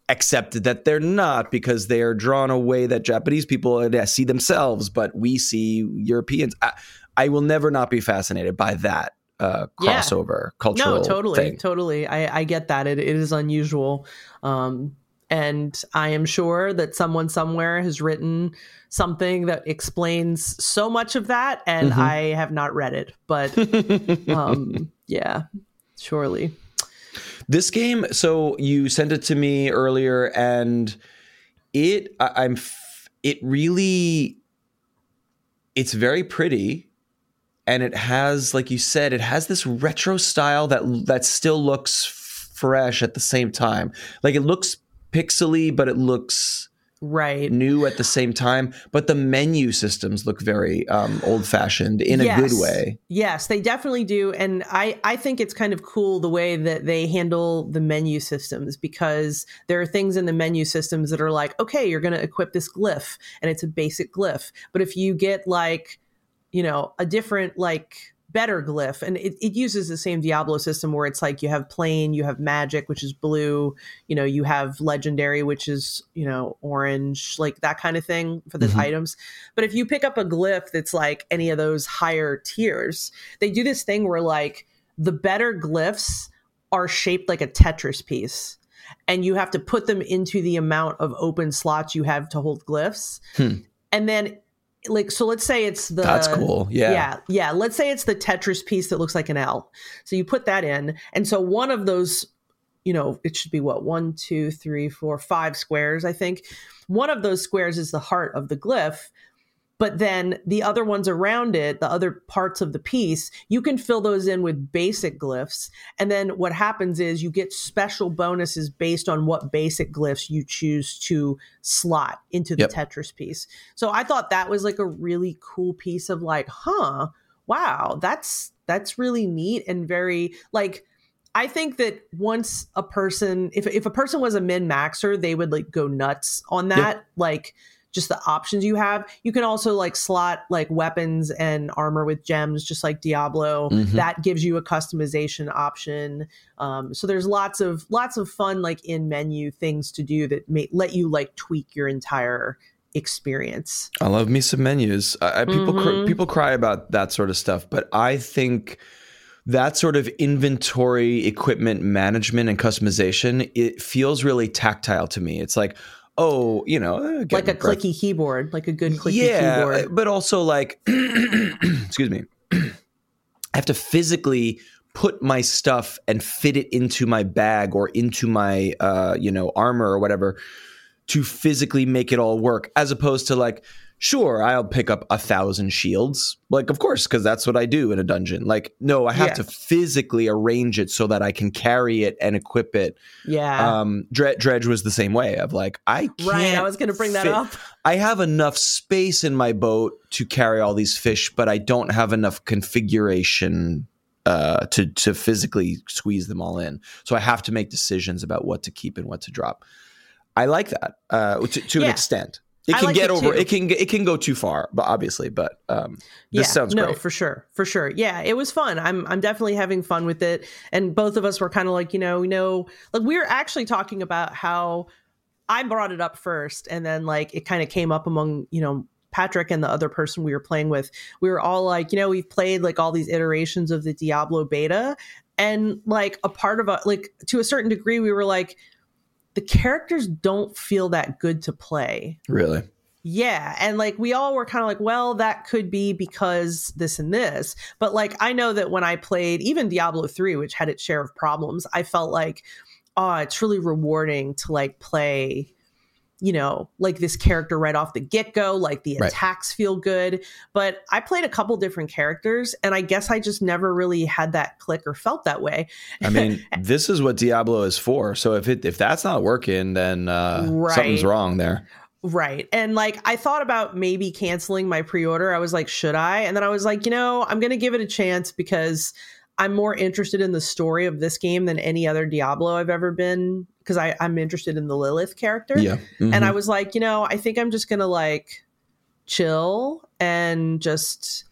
B: Except that they're not because they are drawn a way that Japanese people see themselves, but we see Europeans. I, I will never not be fascinated by that uh,
C: Yeah.
B: crossover cultural
C: No, totally,
B: thing.
C: totally. I, I get that. It, it is unusual. Um, and I am sure that someone somewhere has written something that explains so much of that, and
B: Mhm.
C: I have not read it. But um, yeah, surely.
B: this game, so you sent it to me earlier, and it, I, I'm, f- it really, it's very pretty, and it has, like you said, it has this retro style that that still looks fresh at the same time. Like it looks pixely, but it looks
C: Right.
B: new at the same time. But the menu systems look very um, old fashioned in a good way.
C: Yes, they definitely do. And I, I think it's kind of cool the way that they handle the menu systems because there are things in the menu systems that are like, okay, you're going to equip this glyph and it's a basic glyph. But if you get like, you know, a different, like, better glyph, and it, it uses the same Diablo system where it's like you have plain, you have magic, which is blue, you know, you have legendary, which is, you know, orange, like that kind of thing for the
B: Mhm.
C: items. But if you pick up a glyph that's like any of those higher tiers, they do this thing where like the better glyphs are shaped like a Tetris piece. And you have to put them into the amount of open slots you have to hold glyphs.
B: Hmm.
C: And then like so let's say it's the
B: That's cool. Yeah.
C: yeah yeah let's say it's the tetris piece that looks like an l so you put that in and so one of those you know it should be what one two three four five squares i think one of those squares is the heart of the glyph but then the other ones around it the other parts of the piece you can fill those in with basic glyphs and then what happens is you get special bonuses based on what basic glyphs you choose to slot into the
B: Yep.
C: tetris piece so i thought that was like a really cool piece of like huh wow that's that's really neat and very like I think that once a person, if if a person was a min maxer, they would like go nuts on that. Like just the options you have. You can also like slot like weapons and armor with gems, just like Diablo.
B: Mhm.
C: That gives you a customization option. Um, so there's lots of lots of fun like in menu things to do that may let you like tweak your entire experience.
B: I love me some menus. I, I- people cr-
C: Mhm.
B: people cry about that sort of stuff, but I think that sort of inventory, equipment management, and customization it feels really tactile to me. It's like, oh, you know, eh,
C: Like a
B: breath-
C: clicky keyboard, like a good clicky
B: yeah,
C: keyboard.
B: but also like, excuse me, I have to physically put my stuff and fit it into my bag or into my, uh, you know, armor or whatever to physically make it all work, as opposed to like, sure, I'll pick up a thousand shields, like of course, because that's what I do in a dungeon. Like, no, I have
C: Yeah.
B: to physically arrange it so that I can carry it and equip it.
C: Yeah.
B: Um, Dredge, Dredge was the same way of like, I can't
C: right. I was going to bring that
B: fit-
C: up.
B: I have enough space in my boat to carry all these fish, but I don't have enough configuration uh, to to physically squeeze them all in. So I have to make decisions about what to keep and what to drop. I like that uh, to, to an extent. It can
C: like
B: get
C: it
B: over.
C: too.
B: It can it can go too far, but obviously, but um, this
C: yeah,
B: sounds
C: no,
B: great.
C: for sure, for sure. Yeah, it was fun. I'm I'm definitely having fun with it, and both of us were kind of like, you know, you know, like we were actually talking about how I brought it up first, and then like it kind of came up among you know Patrick and the other person we were playing with. We were all like, you know, we've played like all these iterations of the Diablo beta, and like a part of a like to a certain degree, we were like, the characters don't feel that good to play.
B: Really,
C: Yeah. And like we all were kind of like, well, that could be because this and this. But like I know that when I played even Diablo 3, which had its share of problems, I felt like, oh, it's really rewarding to like play, you know, like this character right off the get go. Like the
B: Right.
C: attacks feel good. But I played a couple different characters and I guess I just never really had that click or felt that way.
B: I mean, this is what Diablo is for. So if it if that's not working, then uh, something's wrong there.
C: Right. And like I thought about maybe canceling my pre-order. I was like, should I? And then I was like, you know, I'm going to give it a chance because I'm more interested in the story of this game than any other Diablo I've ever been because I'm interested in the Lilith character.
B: Yeah,
C: And
B: Mhm.
C: I was like, you know, I think I'm just going to like chill and just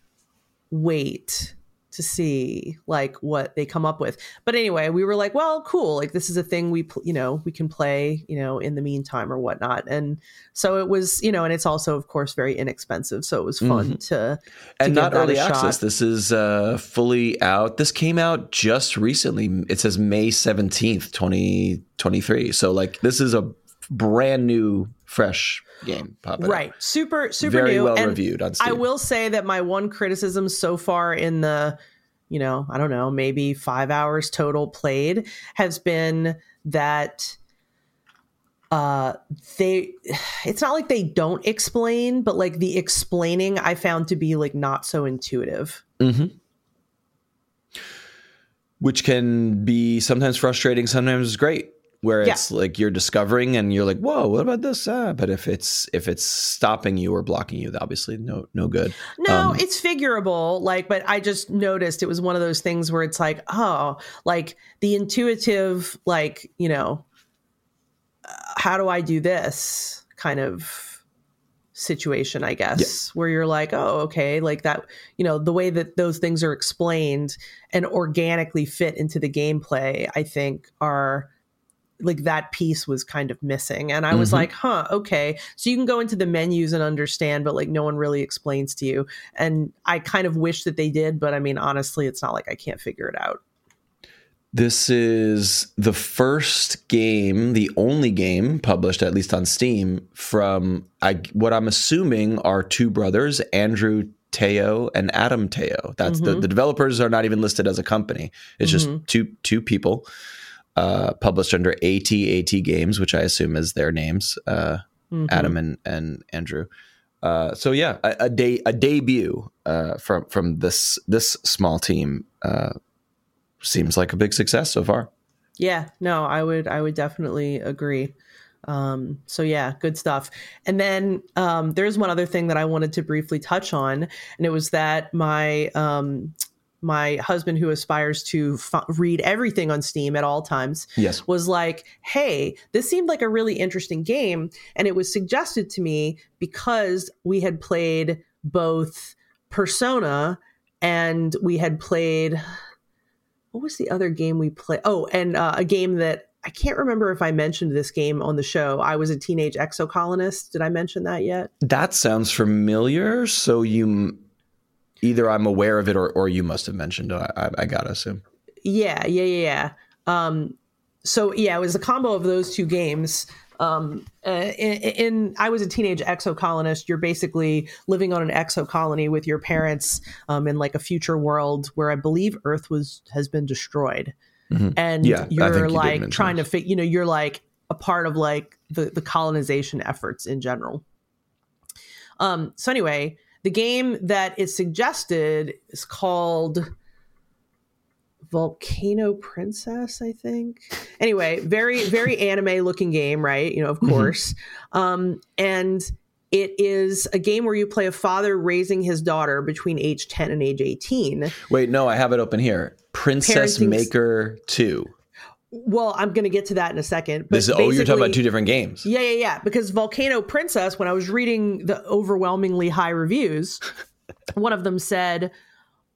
C: wait to see like what they come up with. But anyway, we were like, well, cool. Like this is a thing we, pl- you know, we can play, you know, in the meantime or whatnot. And so it was, you know, and it's also, of course, very inexpensive. So it was fun to,
B: and not early
C: shot.
B: access. This is uh, fully out. This came out just recently. It says May seventeenth, twenty twenty three. So like this is a brand new, fresh game. Popping up.
C: right. Super, super
B: Very
C: new.
B: well
C: and
B: reviewed on Steam.
C: I will say that my one criticism so far in the, you know, I don't know, maybe five hours total played has been that uh they it's not like they don't explain but like the explaining i found to be like not so intuitive
B: hmm Which can be sometimes frustrating, sometimes great. Where
C: Yeah.
B: it's like you're discovering and you're like, "Whoa, what about this?" Ah, but if it's if it's stopping you or blocking you, obviously no no good.
C: no
B: Um,
C: it's figurable like but i just noticed it was one of those things where it's like oh like the intuitive like you know uh, how do i do this kind of situation i guess where you're like oh okay like that you know the way that those things are explained and organically fit into the gameplay i think are like that piece was kind of missing and i was
B: Mhm.
C: like huh okay so you can go into the menus and understand but like no one really explains to you and i kind of wish that they did but i mean honestly it's not like i can't figure it out
B: This is the first game, the only game published, at least on Steam, from I, what I'm assuming are two brothers, Andrew Teo and Adam Teo. That's the,
C: Mhm.
B: the developers are not even listed as a company. It's
C: Mhm.
B: just two two people uh, published under AT-AT Games, which I assume is their names, uh,
C: Mhm.
B: Adam and and Andrew. Uh, so yeah, a, a day a debut uh, from from this this small team uh, seems like a big success so far.
C: Yeah, no, I would I would definitely agree. Um, so yeah, good stuff. And then um, there's one other thing that I wanted to briefly touch on, and it was that my um, my husband, who aspires to f- read everything on Steam at all times,
B: Yes.
C: was like, "Hey, this seemed like a really interesting game," and it was suggested to me because we had played both Persona and we had played what was the other game we played? Oh, and uh, a game that I can't remember if I mentioned this game on the show. I was a teenage exocolonist. Did I mention that yet?
B: That sounds familiar. So you either I'm aware of it or, or you must have mentioned it. I, I, gotta assume.
C: Yeah, yeah, yeah, yeah. Um, so yeah, it was a combo of those two games. Um, uh, in, in, I was a teenage exocolonist. You're basically living on an exocolony with your parents um, in like a future world where I believe Earth was has been destroyed, mm-hmm. and yeah, you're you like trying to fit. You know, you're like a part of like the the colonization efforts in general. Um. So anyway, the game that is suggested is called Volcano Princess, I think. Anyway, very very anime looking game, right? You know, of mm-hmm. course. Mm-hmm. Um, and it is a game where you play a father raising his daughter between age 10 and age 18.
B: Wait, no, I have it open here. Princess Maker 2.
C: Well, I'm going to get to that in a second.
B: But this is, oh, you're talking about two different games.
C: Yeah, yeah, yeah. Because Volcano Princess, when I was reading the overwhelmingly high reviews, one of them said,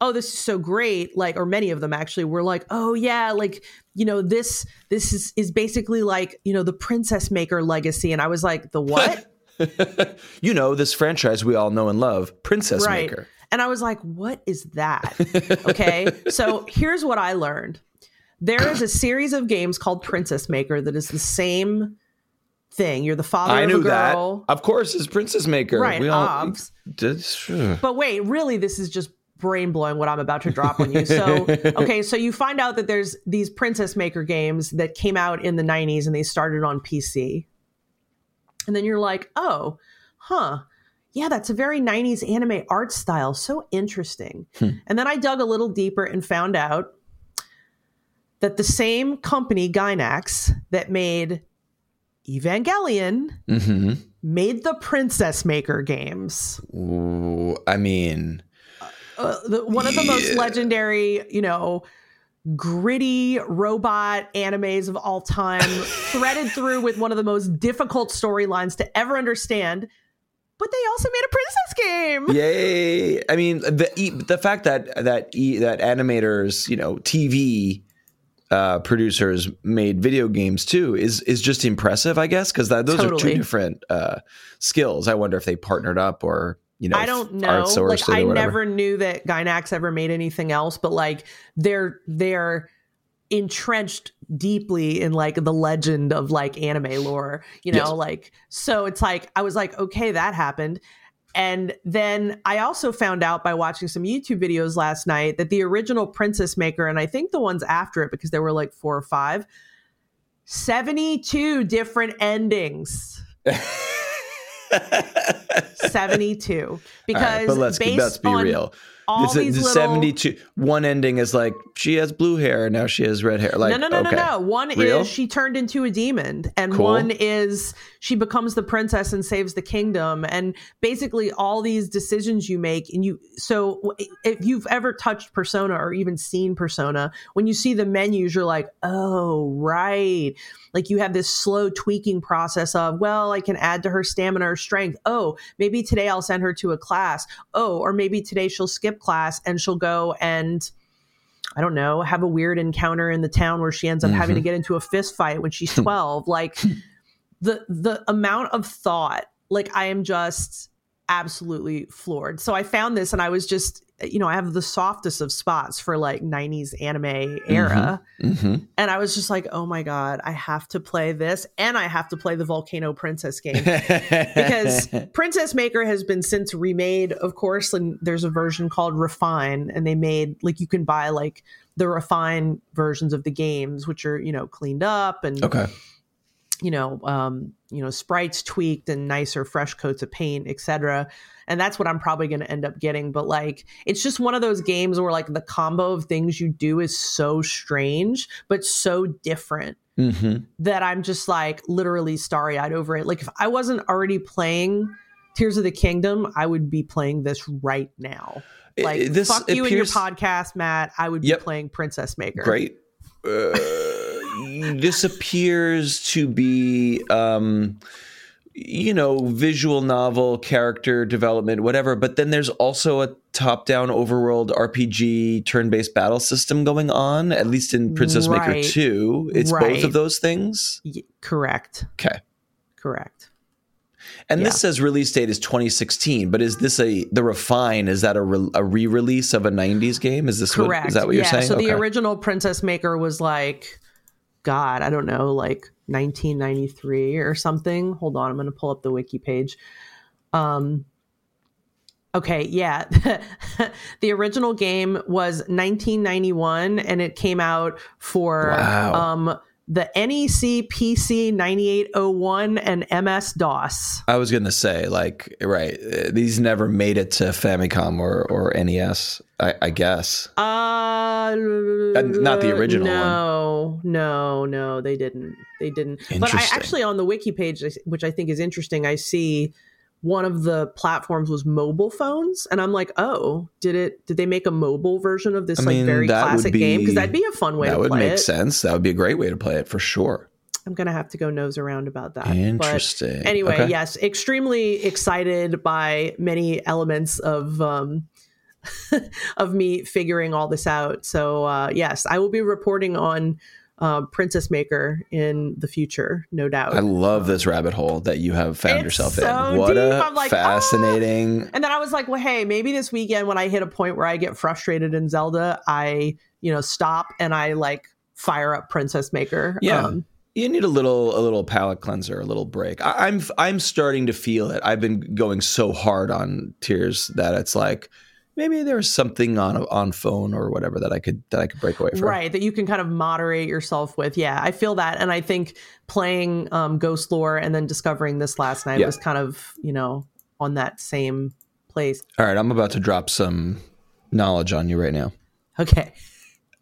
C: oh this is so great like or many of them actually were like oh yeah like you know this this is is basically like you know the princess maker legacy and i was like the what
B: you know this franchise we all know and love princess right. maker
C: and i was like what is that okay so here's what i learned there is a series of games called princess maker that is the same thing. You're the father I knew That.
B: Of course, it's Princess Maker.
C: Right. We all, but wait, really, this is just brain blowing what I'm about to drop on you. So, okay, so you find out that there's these Princess Maker games that came out in the 90s and they started on PC. And then you're like, oh, huh. Yeah, that's a very 90s anime art style. So interesting. Hmm. And then I dug a little deeper and found out that the same company, Gainax, that made Evangelion, mm-hmm. made the Princess Maker games.
B: Ooh, I mean,
C: uh, the, one of the yeah. most legendary, you know, gritty robot animes of all time, threaded through with one of the most difficult storylines to ever understand. But they also made a princess game.
B: Yay! I mean, the the fact that that that animators, you know, TV uh, producers made video games too is is just impressive, I guess, because those totally. are two different uh, skills. I wonder if they partnered up or you know,
C: I don't know. Like I never knew that Gainax ever made anything else, but like they're they're entrenched deeply in like the legend of like anime lore, you know, yes. like so it's like I was like, okay, that happened. And then I also found out by watching some YouTube videos last night that the original Princess Maker, and I think the ones after it, because there were like four or five, 72 different endings. 72 because right,
B: but let's,
C: based
B: let's be
C: on
B: real
C: all it's these
B: a,
C: little...
B: 72 one ending is like she has blue hair now she has red hair like
C: no no no
B: okay.
C: no no one real? is she turned into a demon and cool. one is she becomes the princess and saves the kingdom and basically all these decisions you make and you so if you've ever touched persona or even seen persona when you see the menus you're like oh right like you have this slow tweaking process of well i can add to her stamina or strength oh maybe today i'll send her to a class oh or maybe today she'll skip class and she'll go and I don't know, have a weird encounter in the town where she ends up mm-hmm. having to mm-hmm. get into a fist fight when she's 12. like the the amount of thought, like I am just absolutely floored. So I found this and I was just you know, I have the softest of spots for like 90s anime era. Mm-hmm. Mm-hmm. And I was just like, oh my God, I have to play this and I have to play the Volcano Princess game. because Princess Maker has been since remade, of course, and there's a version called Refine, and they made like you can buy like the Refine versions of the games, which are, you know, cleaned up and
B: okay
C: you know, um, you know, sprites tweaked and nicer, fresh coats of paint, etc. And that's what I'm probably going to end up getting. But like, it's just one of those games where like the combo of things you do is so strange, but so different mm-hmm. that I'm just like literally starry eyed over it. Like, if I wasn't already playing Tears of the Kingdom, I would be playing this right now. Like, this fuck you appears... and your podcast, Matt. I would be yep. playing Princess Maker.
B: Great. Uh this appears to be um, you know, visual novel, character development, whatever. But then there's also a top-down overworld RPG turn-based battle system going on, at least in Princess Maker 2. It's both of those things.
C: Y- correct.
B: Okay.
C: Correct.
B: And this says release date is 2016, but is this a the refine? Is that a, re, a re-release of a 90s game? Is this
C: Correct.
B: what is that what you're
C: yeah.
B: saying?
C: So the original Princess Maker was like, God, I don't know, like 1993 or something. Hold on, I'm going to pull up the wiki page. Um, okay, yeah. the original game was 1991 and it came out for
B: Wow.
C: um, the NEC PC 9801 and MS DOS.
B: I was gonna say, like, right, these never made it to Famicom or or NES. I, I guess.
C: Uh,
B: not the original one.
C: No, no, no, they didn't. They didn't. But I actually on the wiki page, which I think is interesting, I see one of the platforms was mobile phones, and I'm like, oh, did it? Did they make a mobile version of this
B: I
C: like very classic game? Because that'd be a fun way
B: that would make
C: it.
B: sense. That would be a great way to play it for sure.
C: I'm gonna have to go nose around about that. But
B: Interesting.
C: anyway,
B: Okay.
C: yes, extremely excited by many elements of um, of me figuring all this out. So uh, yes, I will be reporting on uh, Princess Maker in the future, no doubt.
B: I love this rabbit hole that you have found
C: It's
B: yourself
C: so
B: in. What
C: deep.
B: a
C: like, ah.
B: fascinating.
C: and then I was like, well, hey, maybe this weekend when I hit a point where I get frustrated in Zelda, I you know stop and I like fire up Princess Maker.
B: Yeah.
C: Um,
B: You need a little a little palate cleanser, a little break. I, I'm I'm starting to feel it. I've been going so hard on tears that it's like maybe there's something on on phone or whatever that I could that I could break away from.
C: right that you can kind of moderate yourself with yeah i feel that and i think playing um, Ghostlore and then discovering this last night
B: Yeah.
C: was kind of you know on that same place
B: All right, I'm about to drop some knowledge on you right now.
C: okay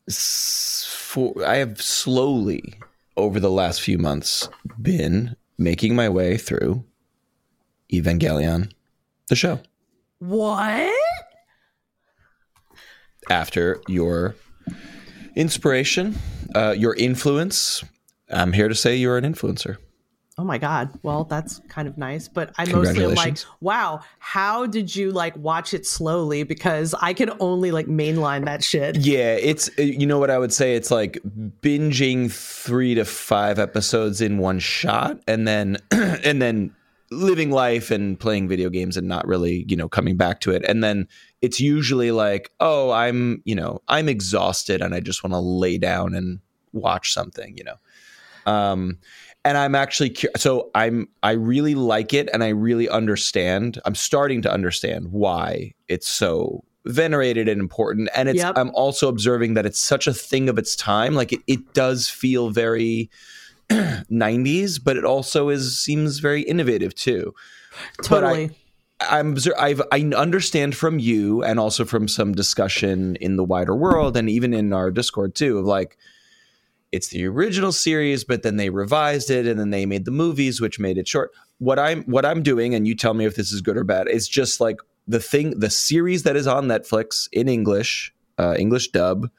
B: For I have slowly over the last few months been making my way through Evangelion, the show.
C: what
B: after your inspiration, uh, your influence. I'm here to say you're an influencer.
C: oh my god well that's kind of nice but i mostly am like wow how did you like watch it slowly because i could only like mainline that shit
B: Yeah, it's uh, you know what I would say. It's like binging three to five episodes in one shot, and then and then living life and playing video games and not really you know coming back to it. And then it's usually like, oh, I'm you know I'm exhausted and I just want to lay down and watch something. You know. Um, and I'm actually cu- so I'm I really like it and I really understand. I'm starting to understand why it's so venerated and important. And it's
C: Yep.
B: I'm also observing that it's such a thing of its time. Like it, it does feel very 90s, but it also is seems very innovative too.
C: Totally
B: I'm I've I understand from you and also from some discussion in the wider world and even in our Discord too of like it's the original series, but then they revised it and then they made the movies, which made it short. What I'm what I'm doing, and you tell me if this is good or bad, is just like the thing, the series that is on Netflix in English, uh, English dub,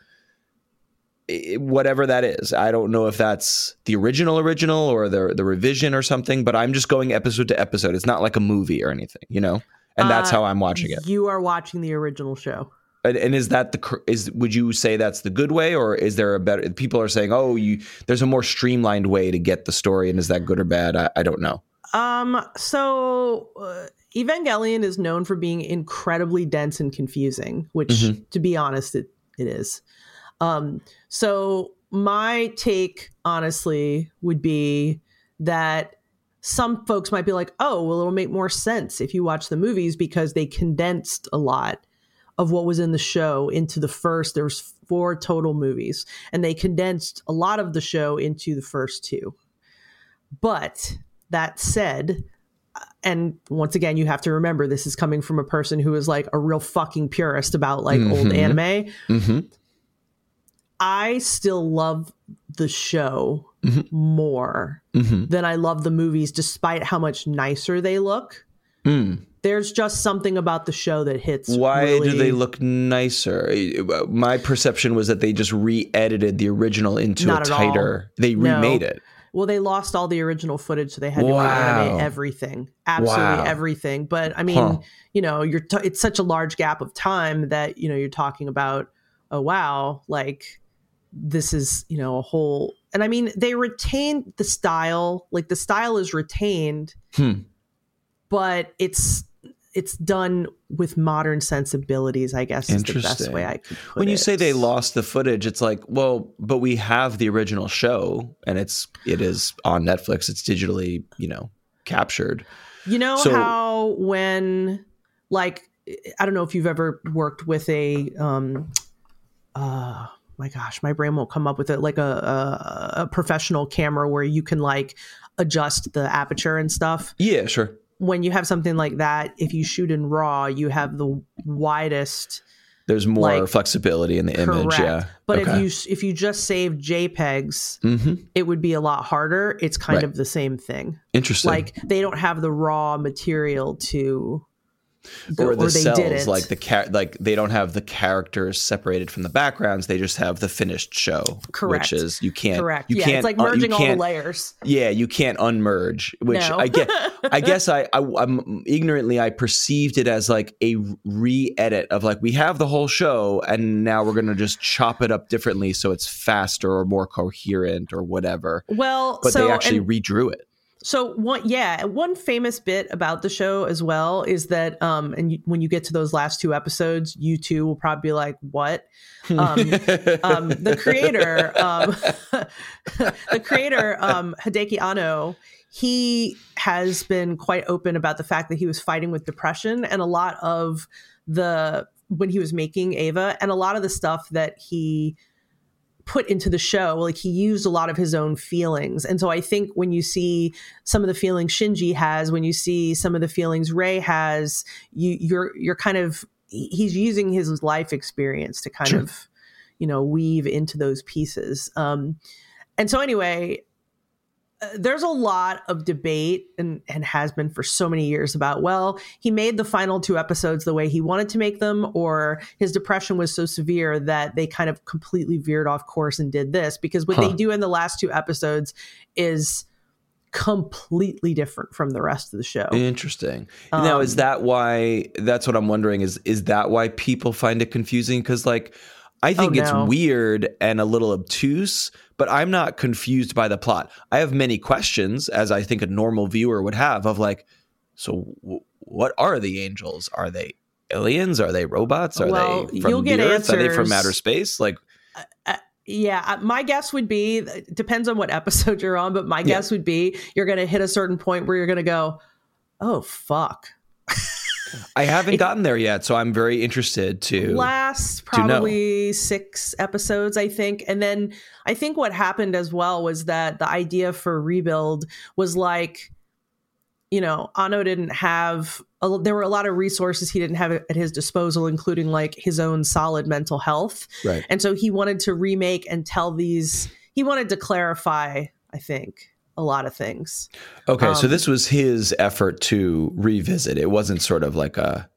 B: whatever that is. I don't know if that's the original original or the the revision or something, but I'm just going episode to episode. It's not like a movie or anything, you know. And that's
C: Uh,
B: how I'm watching it.
C: you are watching the original show
B: And, and is that the is would you say that's the good way or is there a better people are saying oh you there's a more streamlined way to get the story and is that good or bad I, I don't know
C: Um, so uh, Evangelion is known for being incredibly dense and confusing, which,
B: Mhm.
C: to be honest, it, it is. Um, so my take, honestly, would be that some folks might be like, "Oh, well, it'll make more sense if you watch the movies because they condensed a lot of what was in the show into the first. There's four total movies, and they condensed a lot of the show into the first two. But that said, uh, and once again, you have to remember this is coming from a person who is like a real fucking purist about like old
B: Mhm.
C: anime.
B: mm-hmm.
C: I still love the show
B: Mhm.
C: more
B: Mm-hmm.
C: than I love the movies, despite how much nicer they look.
B: Mm.
C: There's just something about the show that hits.
B: why
C: really-
B: do they look nicer my perception was that they just re-edited the original into
C: Not
B: a
C: at all.
B: tighter they
C: No.
B: remade it
C: Well, they lost all the original footage, so they had to
B: Wow.
C: animate everything, absolutely
B: Wow.
C: everything. But I mean,
B: Huh.
C: you know, you're t- it's such a large gap of time that you know you're talking about. Oh wow, like this is you know a whole. And I mean, they retained the style, like the style is retained,
B: Hmm.
C: but it's it's done with modern sensibilities. I guess is the best way I could put
B: when you
C: it.
B: say they lost the footage, it's like, well, but we have the original show, and it's it is on Netflix. It's digitally, you know, captured.
C: You know
B: So-
C: how when like I don't know if you've ever worked with a um uh my gosh, my brain won't come up with it like a, a a professional camera where you can like adjust the aperture and stuff.
B: Yeah, sure.
C: When you have something like that, if you shoot in raw, you have the widest
B: There's more
C: Like-
B: flexibility in the image. Yeah,
C: But
B: Okay.
C: if you if you just save JPEGs,
B: Mhm.
C: it would be a lot harder. It's kind
B: Right.
C: of the same thing.
B: interesting,
C: Like they don't have the raw material to
B: or the
C: they
B: cells,
C: didn't.
B: like the car- like they don't have the characters separated from the backgrounds. They just have the finished show,
C: Correct.
B: Which is you can't,
C: Correct.
B: You
C: yeah,
B: can't,
C: it's like
B: uh,
C: merging all the layers.
B: Yeah, you can't unmerge, which
C: No.
B: I get. I guess I, I I'm ignorantly I perceived it as like a re-edit of like we have the whole show and now we're gonna just chop it up differently so it's faster or more coherent or whatever.
C: Well,
B: But
C: so
B: they actually
C: and
B: redrew it.
C: So one yeah, one famous bit about the show as well is that um and you, when you get to those last two episodes, you two will probably be like, "What?" Um, um, the creator, um, the creator, um, Hideaki Anno, he has been quite open about the fact that he was fighting with depression, and a lot of the when he was making Eva, and a lot of the stuff that he put into the show, like he used a lot of his own feelings, and so I think when you see some of the feelings Shinji has, when you see some of the feelings Rei has, you you're you're kind of he's using his life experience to kind
B: Sure.
C: of you know weave into those pieces um and so anyway there's a lot of debate and and has been for so many years about well he made the final two episodes the way he wanted to make them or his depression was so severe that they kind of completely veered off course and did this because what
B: Huh.
C: they do in the last two episodes is completely different from the rest of the show
B: Interesting. now, is
C: Um,
B: that why? That's what I'm wondering. Is is that why people find it confusing? Because like, I oh, think it's
C: Oh, no.
B: weird and a little obtuse, but I'm not confused by the plot. I have many questions, as I think a normal viewer would have, of like, so w- what are the angels? Are they aliens? Are they robots? Are
C: Well,
B: they from
C: you'll
B: the
C: get
B: Earth? Are they from
C: answers.
B: outer space? Like, uh, uh,
C: Yeah, uh, my guess would be uh, depends on what episode you're on, but my
B: Yeah.
C: guess would be you're going to hit a certain point where you're going to go, "Oh fuck."
B: I haven't gotten there yet, so I'm very interested to.
C: Last
B: to
C: probably 6 episodes I think. And then I think what happened as well was that the idea for rebuild was like you know, Anno didn't have a, there were a lot of resources he didn't have at his disposal including like his own solid mental health.
B: Right.
C: And so he wanted to remake and tell these, he wanted to clarify, I think, a lot of things.
B: Okay, so
C: Um,
B: this was his effort to revisit. It wasn't sort of like a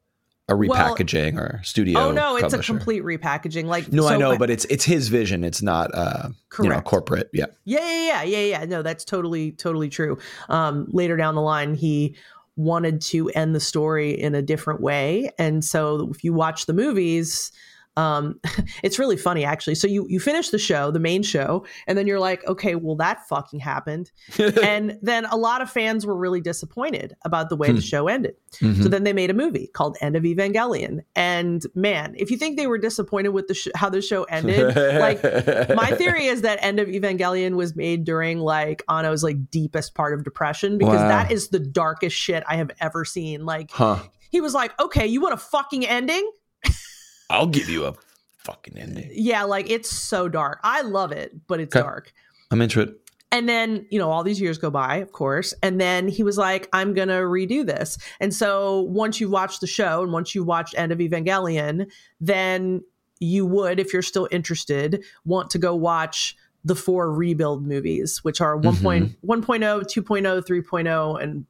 B: a
C: Well-
B: repackaging or studio.
C: oh, no, it's
B: publisher.
C: a complete repackaging. Like,
B: No, I
C: so-
B: know, but it's it's his vision. It's not uh you know
C: Correct.
B: corporate. Yeah.
C: Yeah, yeah, yeah, yeah, yeah. No, that's totally, totally true. Um, later down the line, he wanted to end the story in a different way, and so if you watch the movies, um, it's really funny actually. So you you finish the show, the main show, and then you're like, okay, well that fucking happened, and then a lot of fans were really disappointed about the way
B: Hmm.
C: the show ended.
B: Mhm.
C: So then they made a movie called End of Evangelion, and man, if you think they were disappointed with the sh- how the show ended, like my theory is that End of Evangelion was made during like Anno's like deepest part of depression because
B: Wow.
C: that is the darkest shit I have ever seen. Like
B: Huh.
C: he was like, "Okay, you want a fucking ending?"
B: I'll give you a fucking ending.
C: Yeah, like it's so dark. I love it, but it's
B: Okay.
C: dark.
B: I'm into it.
C: And then, you know, all these years go by, of course. And then he was like, I'm going to redo this. And so once you've watched the show and once you've watched End of Evangelion, then you would, if you're still interested, want to go watch the four rebuild movies, which are 1.0, 1.0, 2.0, 3.0, and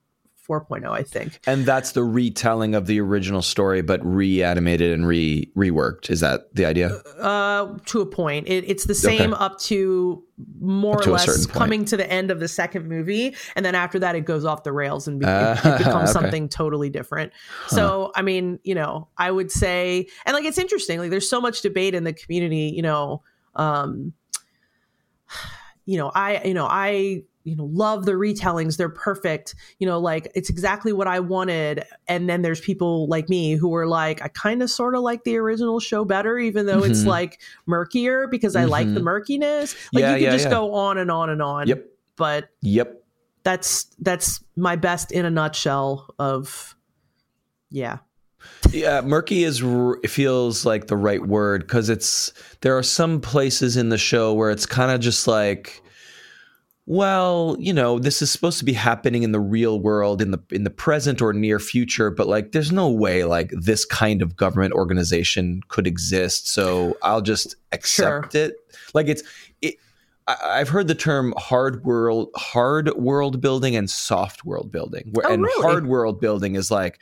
C: 4.0, I think.
B: And that's the retelling of the original story, but reanimated and re reworked. Is that the idea?
C: Uh, to a point, it, it's the same
B: Okay.
C: up to more
B: Up
C: or less coming to the end of the second movie, and then after that, it goes off the rails and be-
B: Ah,
C: it becomes
B: okay.
C: something totally different. So, I mean, you know, I would say, and like it's interesting. Like, there's so much debate in the community. You know, um, you know, I, you know, I, you know, love the retellings. They're perfect. You know, like it's exactly what I wanted. And then there's people like me who are like, I kind of sort of like the original show better, even though it's
B: Mhm.
C: like murkier because I like the
B: Mhm.
C: murkiness. Like
B: Yeah,
C: you can
B: yeah,
C: just
B: yeah.
C: go on and on and on.
B: Yep.
C: But
B: Yep.
C: that's that's my best in a nutshell of yeah.
B: Yeah, murky is feels like the right word because it's there are some places in the show where it's kind of just like, well, you know, this is supposed to be happening in the real world in the in the present or near future, but like, there's no way like this kind of government organization could exist. So I'll just accept it. Like it's it. I've heard the term hard world, hard world building, and soft world building. Where,
C: Oh,
B: and
C: really?
B: hard world building is like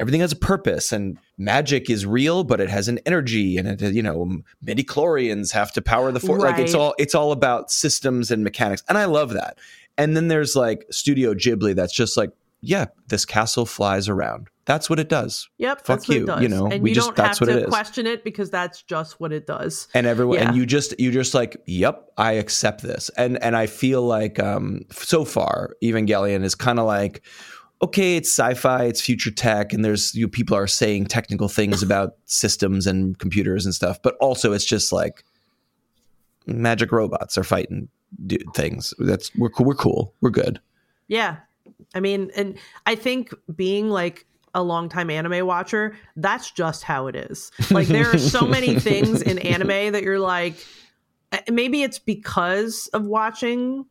B: everything has a purpose and magic is real but it has an energy and it you know midi chlorians have to power the force like it's all it's all about systems and mechanics and i love that and then there's like studio ghibli that's just like yeah this castle flies around that's what it does
C: Yep.
B: Fuck
C: that's what
B: you,
C: it does.
B: you know,
C: and
B: we
C: you
B: just-
C: don't
B: that's
C: have
B: what
C: to
B: it is.
C: question it because that's just what it does.
B: and everyone
C: Yeah.
B: and you just you just like yep i accept this and and i feel like um so far evangelion is kind of like okay it's sci-fi it's future tech and there's you people are saying technical things about systems and computers and stuff but also it's just like magic robots are fighting do- things that's we're cool we're cool we're good
C: Yeah. I mean, and I think being like a longtime anime watcher, that's just how it is. Like there are so many things in anime that you're like uh, maybe it's because of watching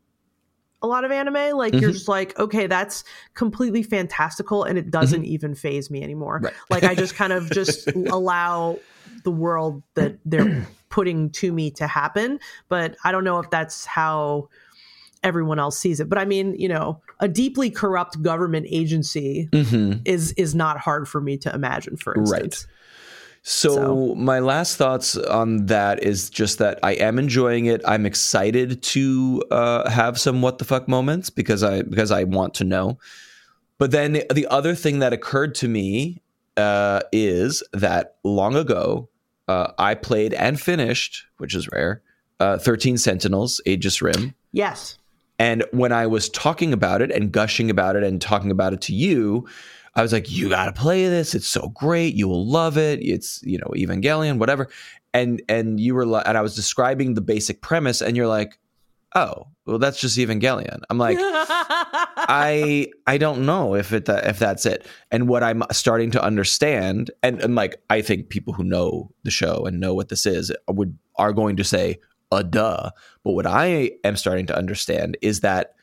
C: a lot of anime like you're
B: Mhm.
C: just like okay that's completely fantastical and it doesn't even phase me anymore
B: Right.
C: like i just kind of just allow the world that they're putting to me to happen but i don't know if that's how everyone else sees it but i mean you know a deeply corrupt government agency
B: mm-hmm.
C: is is not hard for me to imagine for
B: Right. So,
C: So-
B: my last thoughts on that is just that I am enjoying it. I'm excited to uh, have some what the fuck moments because I because I want to know. But then the other thing that occurred to me uh, is that long ago uh, I played and finished, which is rare, uh, Thirteen Sentinels, Aegis Rim.
C: yes
B: And when I was talking about it and gushing about it and talking about it to you, I was like, you got to play this. It's so great. You will love it. It's, you know, Evangelion, whatever. And and you were like and I was describing the basic premise and you're like, "Oh, well that's just Evangelion." I'm like, I I don't know if it if that's it. And what I'm starting to understand, and, and like I think people who know the show and know what this is would are going to say a duh. But what I am starting to understand is that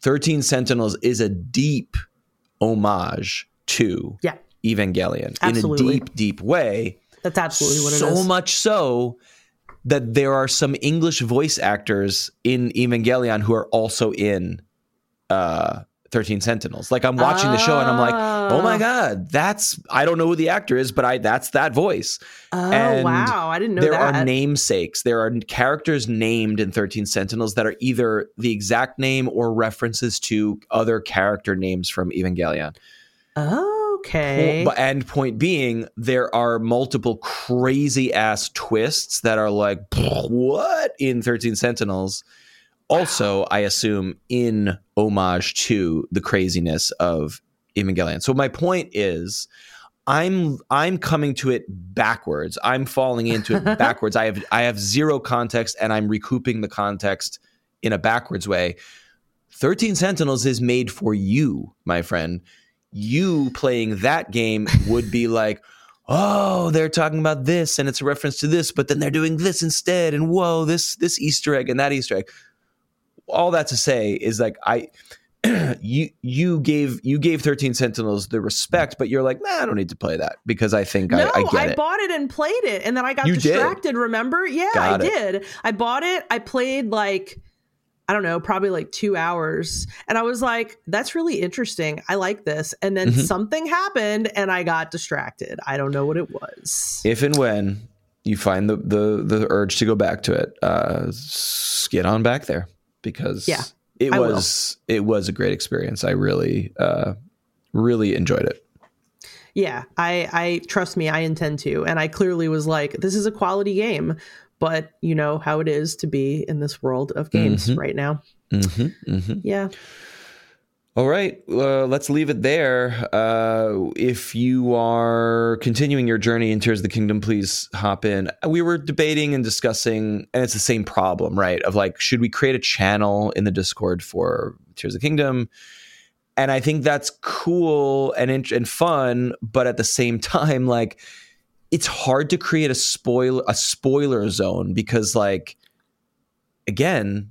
B: Thirteen Sentinels is a deep homage to
C: yeah
B: Evangelion
C: Absolutely.
B: in a deep, deep way.
C: that's absolutely what it is
B: so much so that there are some English voice actors in Evangelion who are also in uh 13 Sentinels. Like I'm watching the show and I'm like, "Oh my
C: Ah.
B: god, that's I don't know who the actor is, but I that's that voice."
C: oh
B: and
C: wow i didn't know
B: there
C: that
B: are namesakes. There are characters named in 13 Sentinels that are either the exact name or references to other character names from Evangelion.
C: Okay
B: But and point being, there are multiple crazy ass twists that are like what in Thirteen Sentinels. Also, I assume in homage to the craziness of Evangelion. So my point is, I'm I'm coming to it backwards. I'm falling into it backwards. I have I have zero context, and I'm recouping the context in a backwards way. 13 Sentinels is made for you, my friend. You playing that game would be like, oh, they're talking about this and it's a reference to this, but then they're doing this instead. And whoa, this this Easter egg and that Easter egg. All that to say is like I you you gave you gave 13 Sentinels the respect, but you're like, nah, I don't need to play that because I think
C: No,
B: I, I get it.
C: I bought it and played it, and then I got
B: You did?
C: distracted. Remember? Yeah,
B: Got
C: I
B: it.
C: did. I bought it. I played like I don't know, probably like two hours. And I was like, that's really interesting. I like this. And then
B: Mhm.
C: something happened and I got distracted. I don't know what it was.
B: If and when you find the the, the urge to go back to it, uh, get on back there because
C: Yeah,
B: it
C: I will.
B: was it was a great experience. I really uh, really enjoyed it.
C: Yeah, I, I trust me, I intend to. And I clearly was like, this is a quality game. But you know how it is to be in this world of games
B: Mhm.
C: right now.
B: hmm hmm
C: Yeah.
B: All right, uh, let's leave it there. Uh, if you are continuing your journey in Tears of the Kingdom, please hop in. We were debating and discussing, and it's the same problem, right? Of like, should we create a channel in the Discord for Tears of the Kingdom? And I think that's cool and int- and fun, but at the same time, like, it's hard to create a spoil a spoiler zone because, like, again,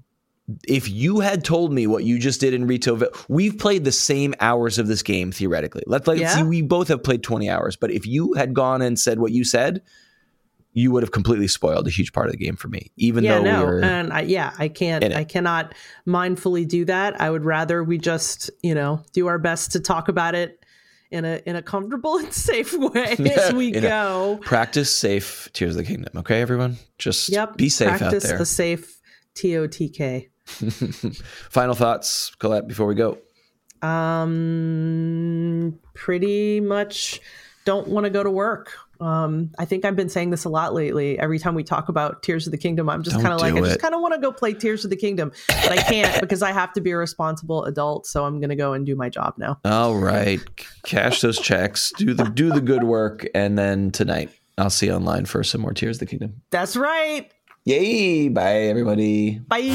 B: if you had told me what you just did in Retail, we've played the same hours of this game theoretically. Let's, let's
C: Yeah.
B: see, we both have played 20 hours, but if you had gone and said what you said, you would have completely spoiled a huge part of the game for me. Even
C: yeah,
B: though
C: no.
B: we were,
C: And I, yeah, I can't. I cannot mindfully do that. I would rather we just, you know, do our best to talk about it in a, in a comfortable and safe way as we
B: In a-
C: go.
B: practice safe Tears of the Kingdom. Okay, everyone, just
C: Yep.
B: be safe
C: Practice
B: out there.
C: a safe TOTK.
B: Final thoughts, Colette, before we go.
C: Um, pretty much don't want to go to work. Um, I think I've been saying this a lot lately. Every time we talk about Tears of the Kingdom, I'm just kind of like,
B: do
C: I just kind of want to go play Tears of the Kingdom, but I can't because I have to be a responsible adult. So I'm gonna go and do my job now.
B: All right, cash those checks, do the do the good work, and then tonight I'll see you online for some more Tears of the Kingdom.
C: That's right.
B: Yay! Bye, everybody.
C: Bye.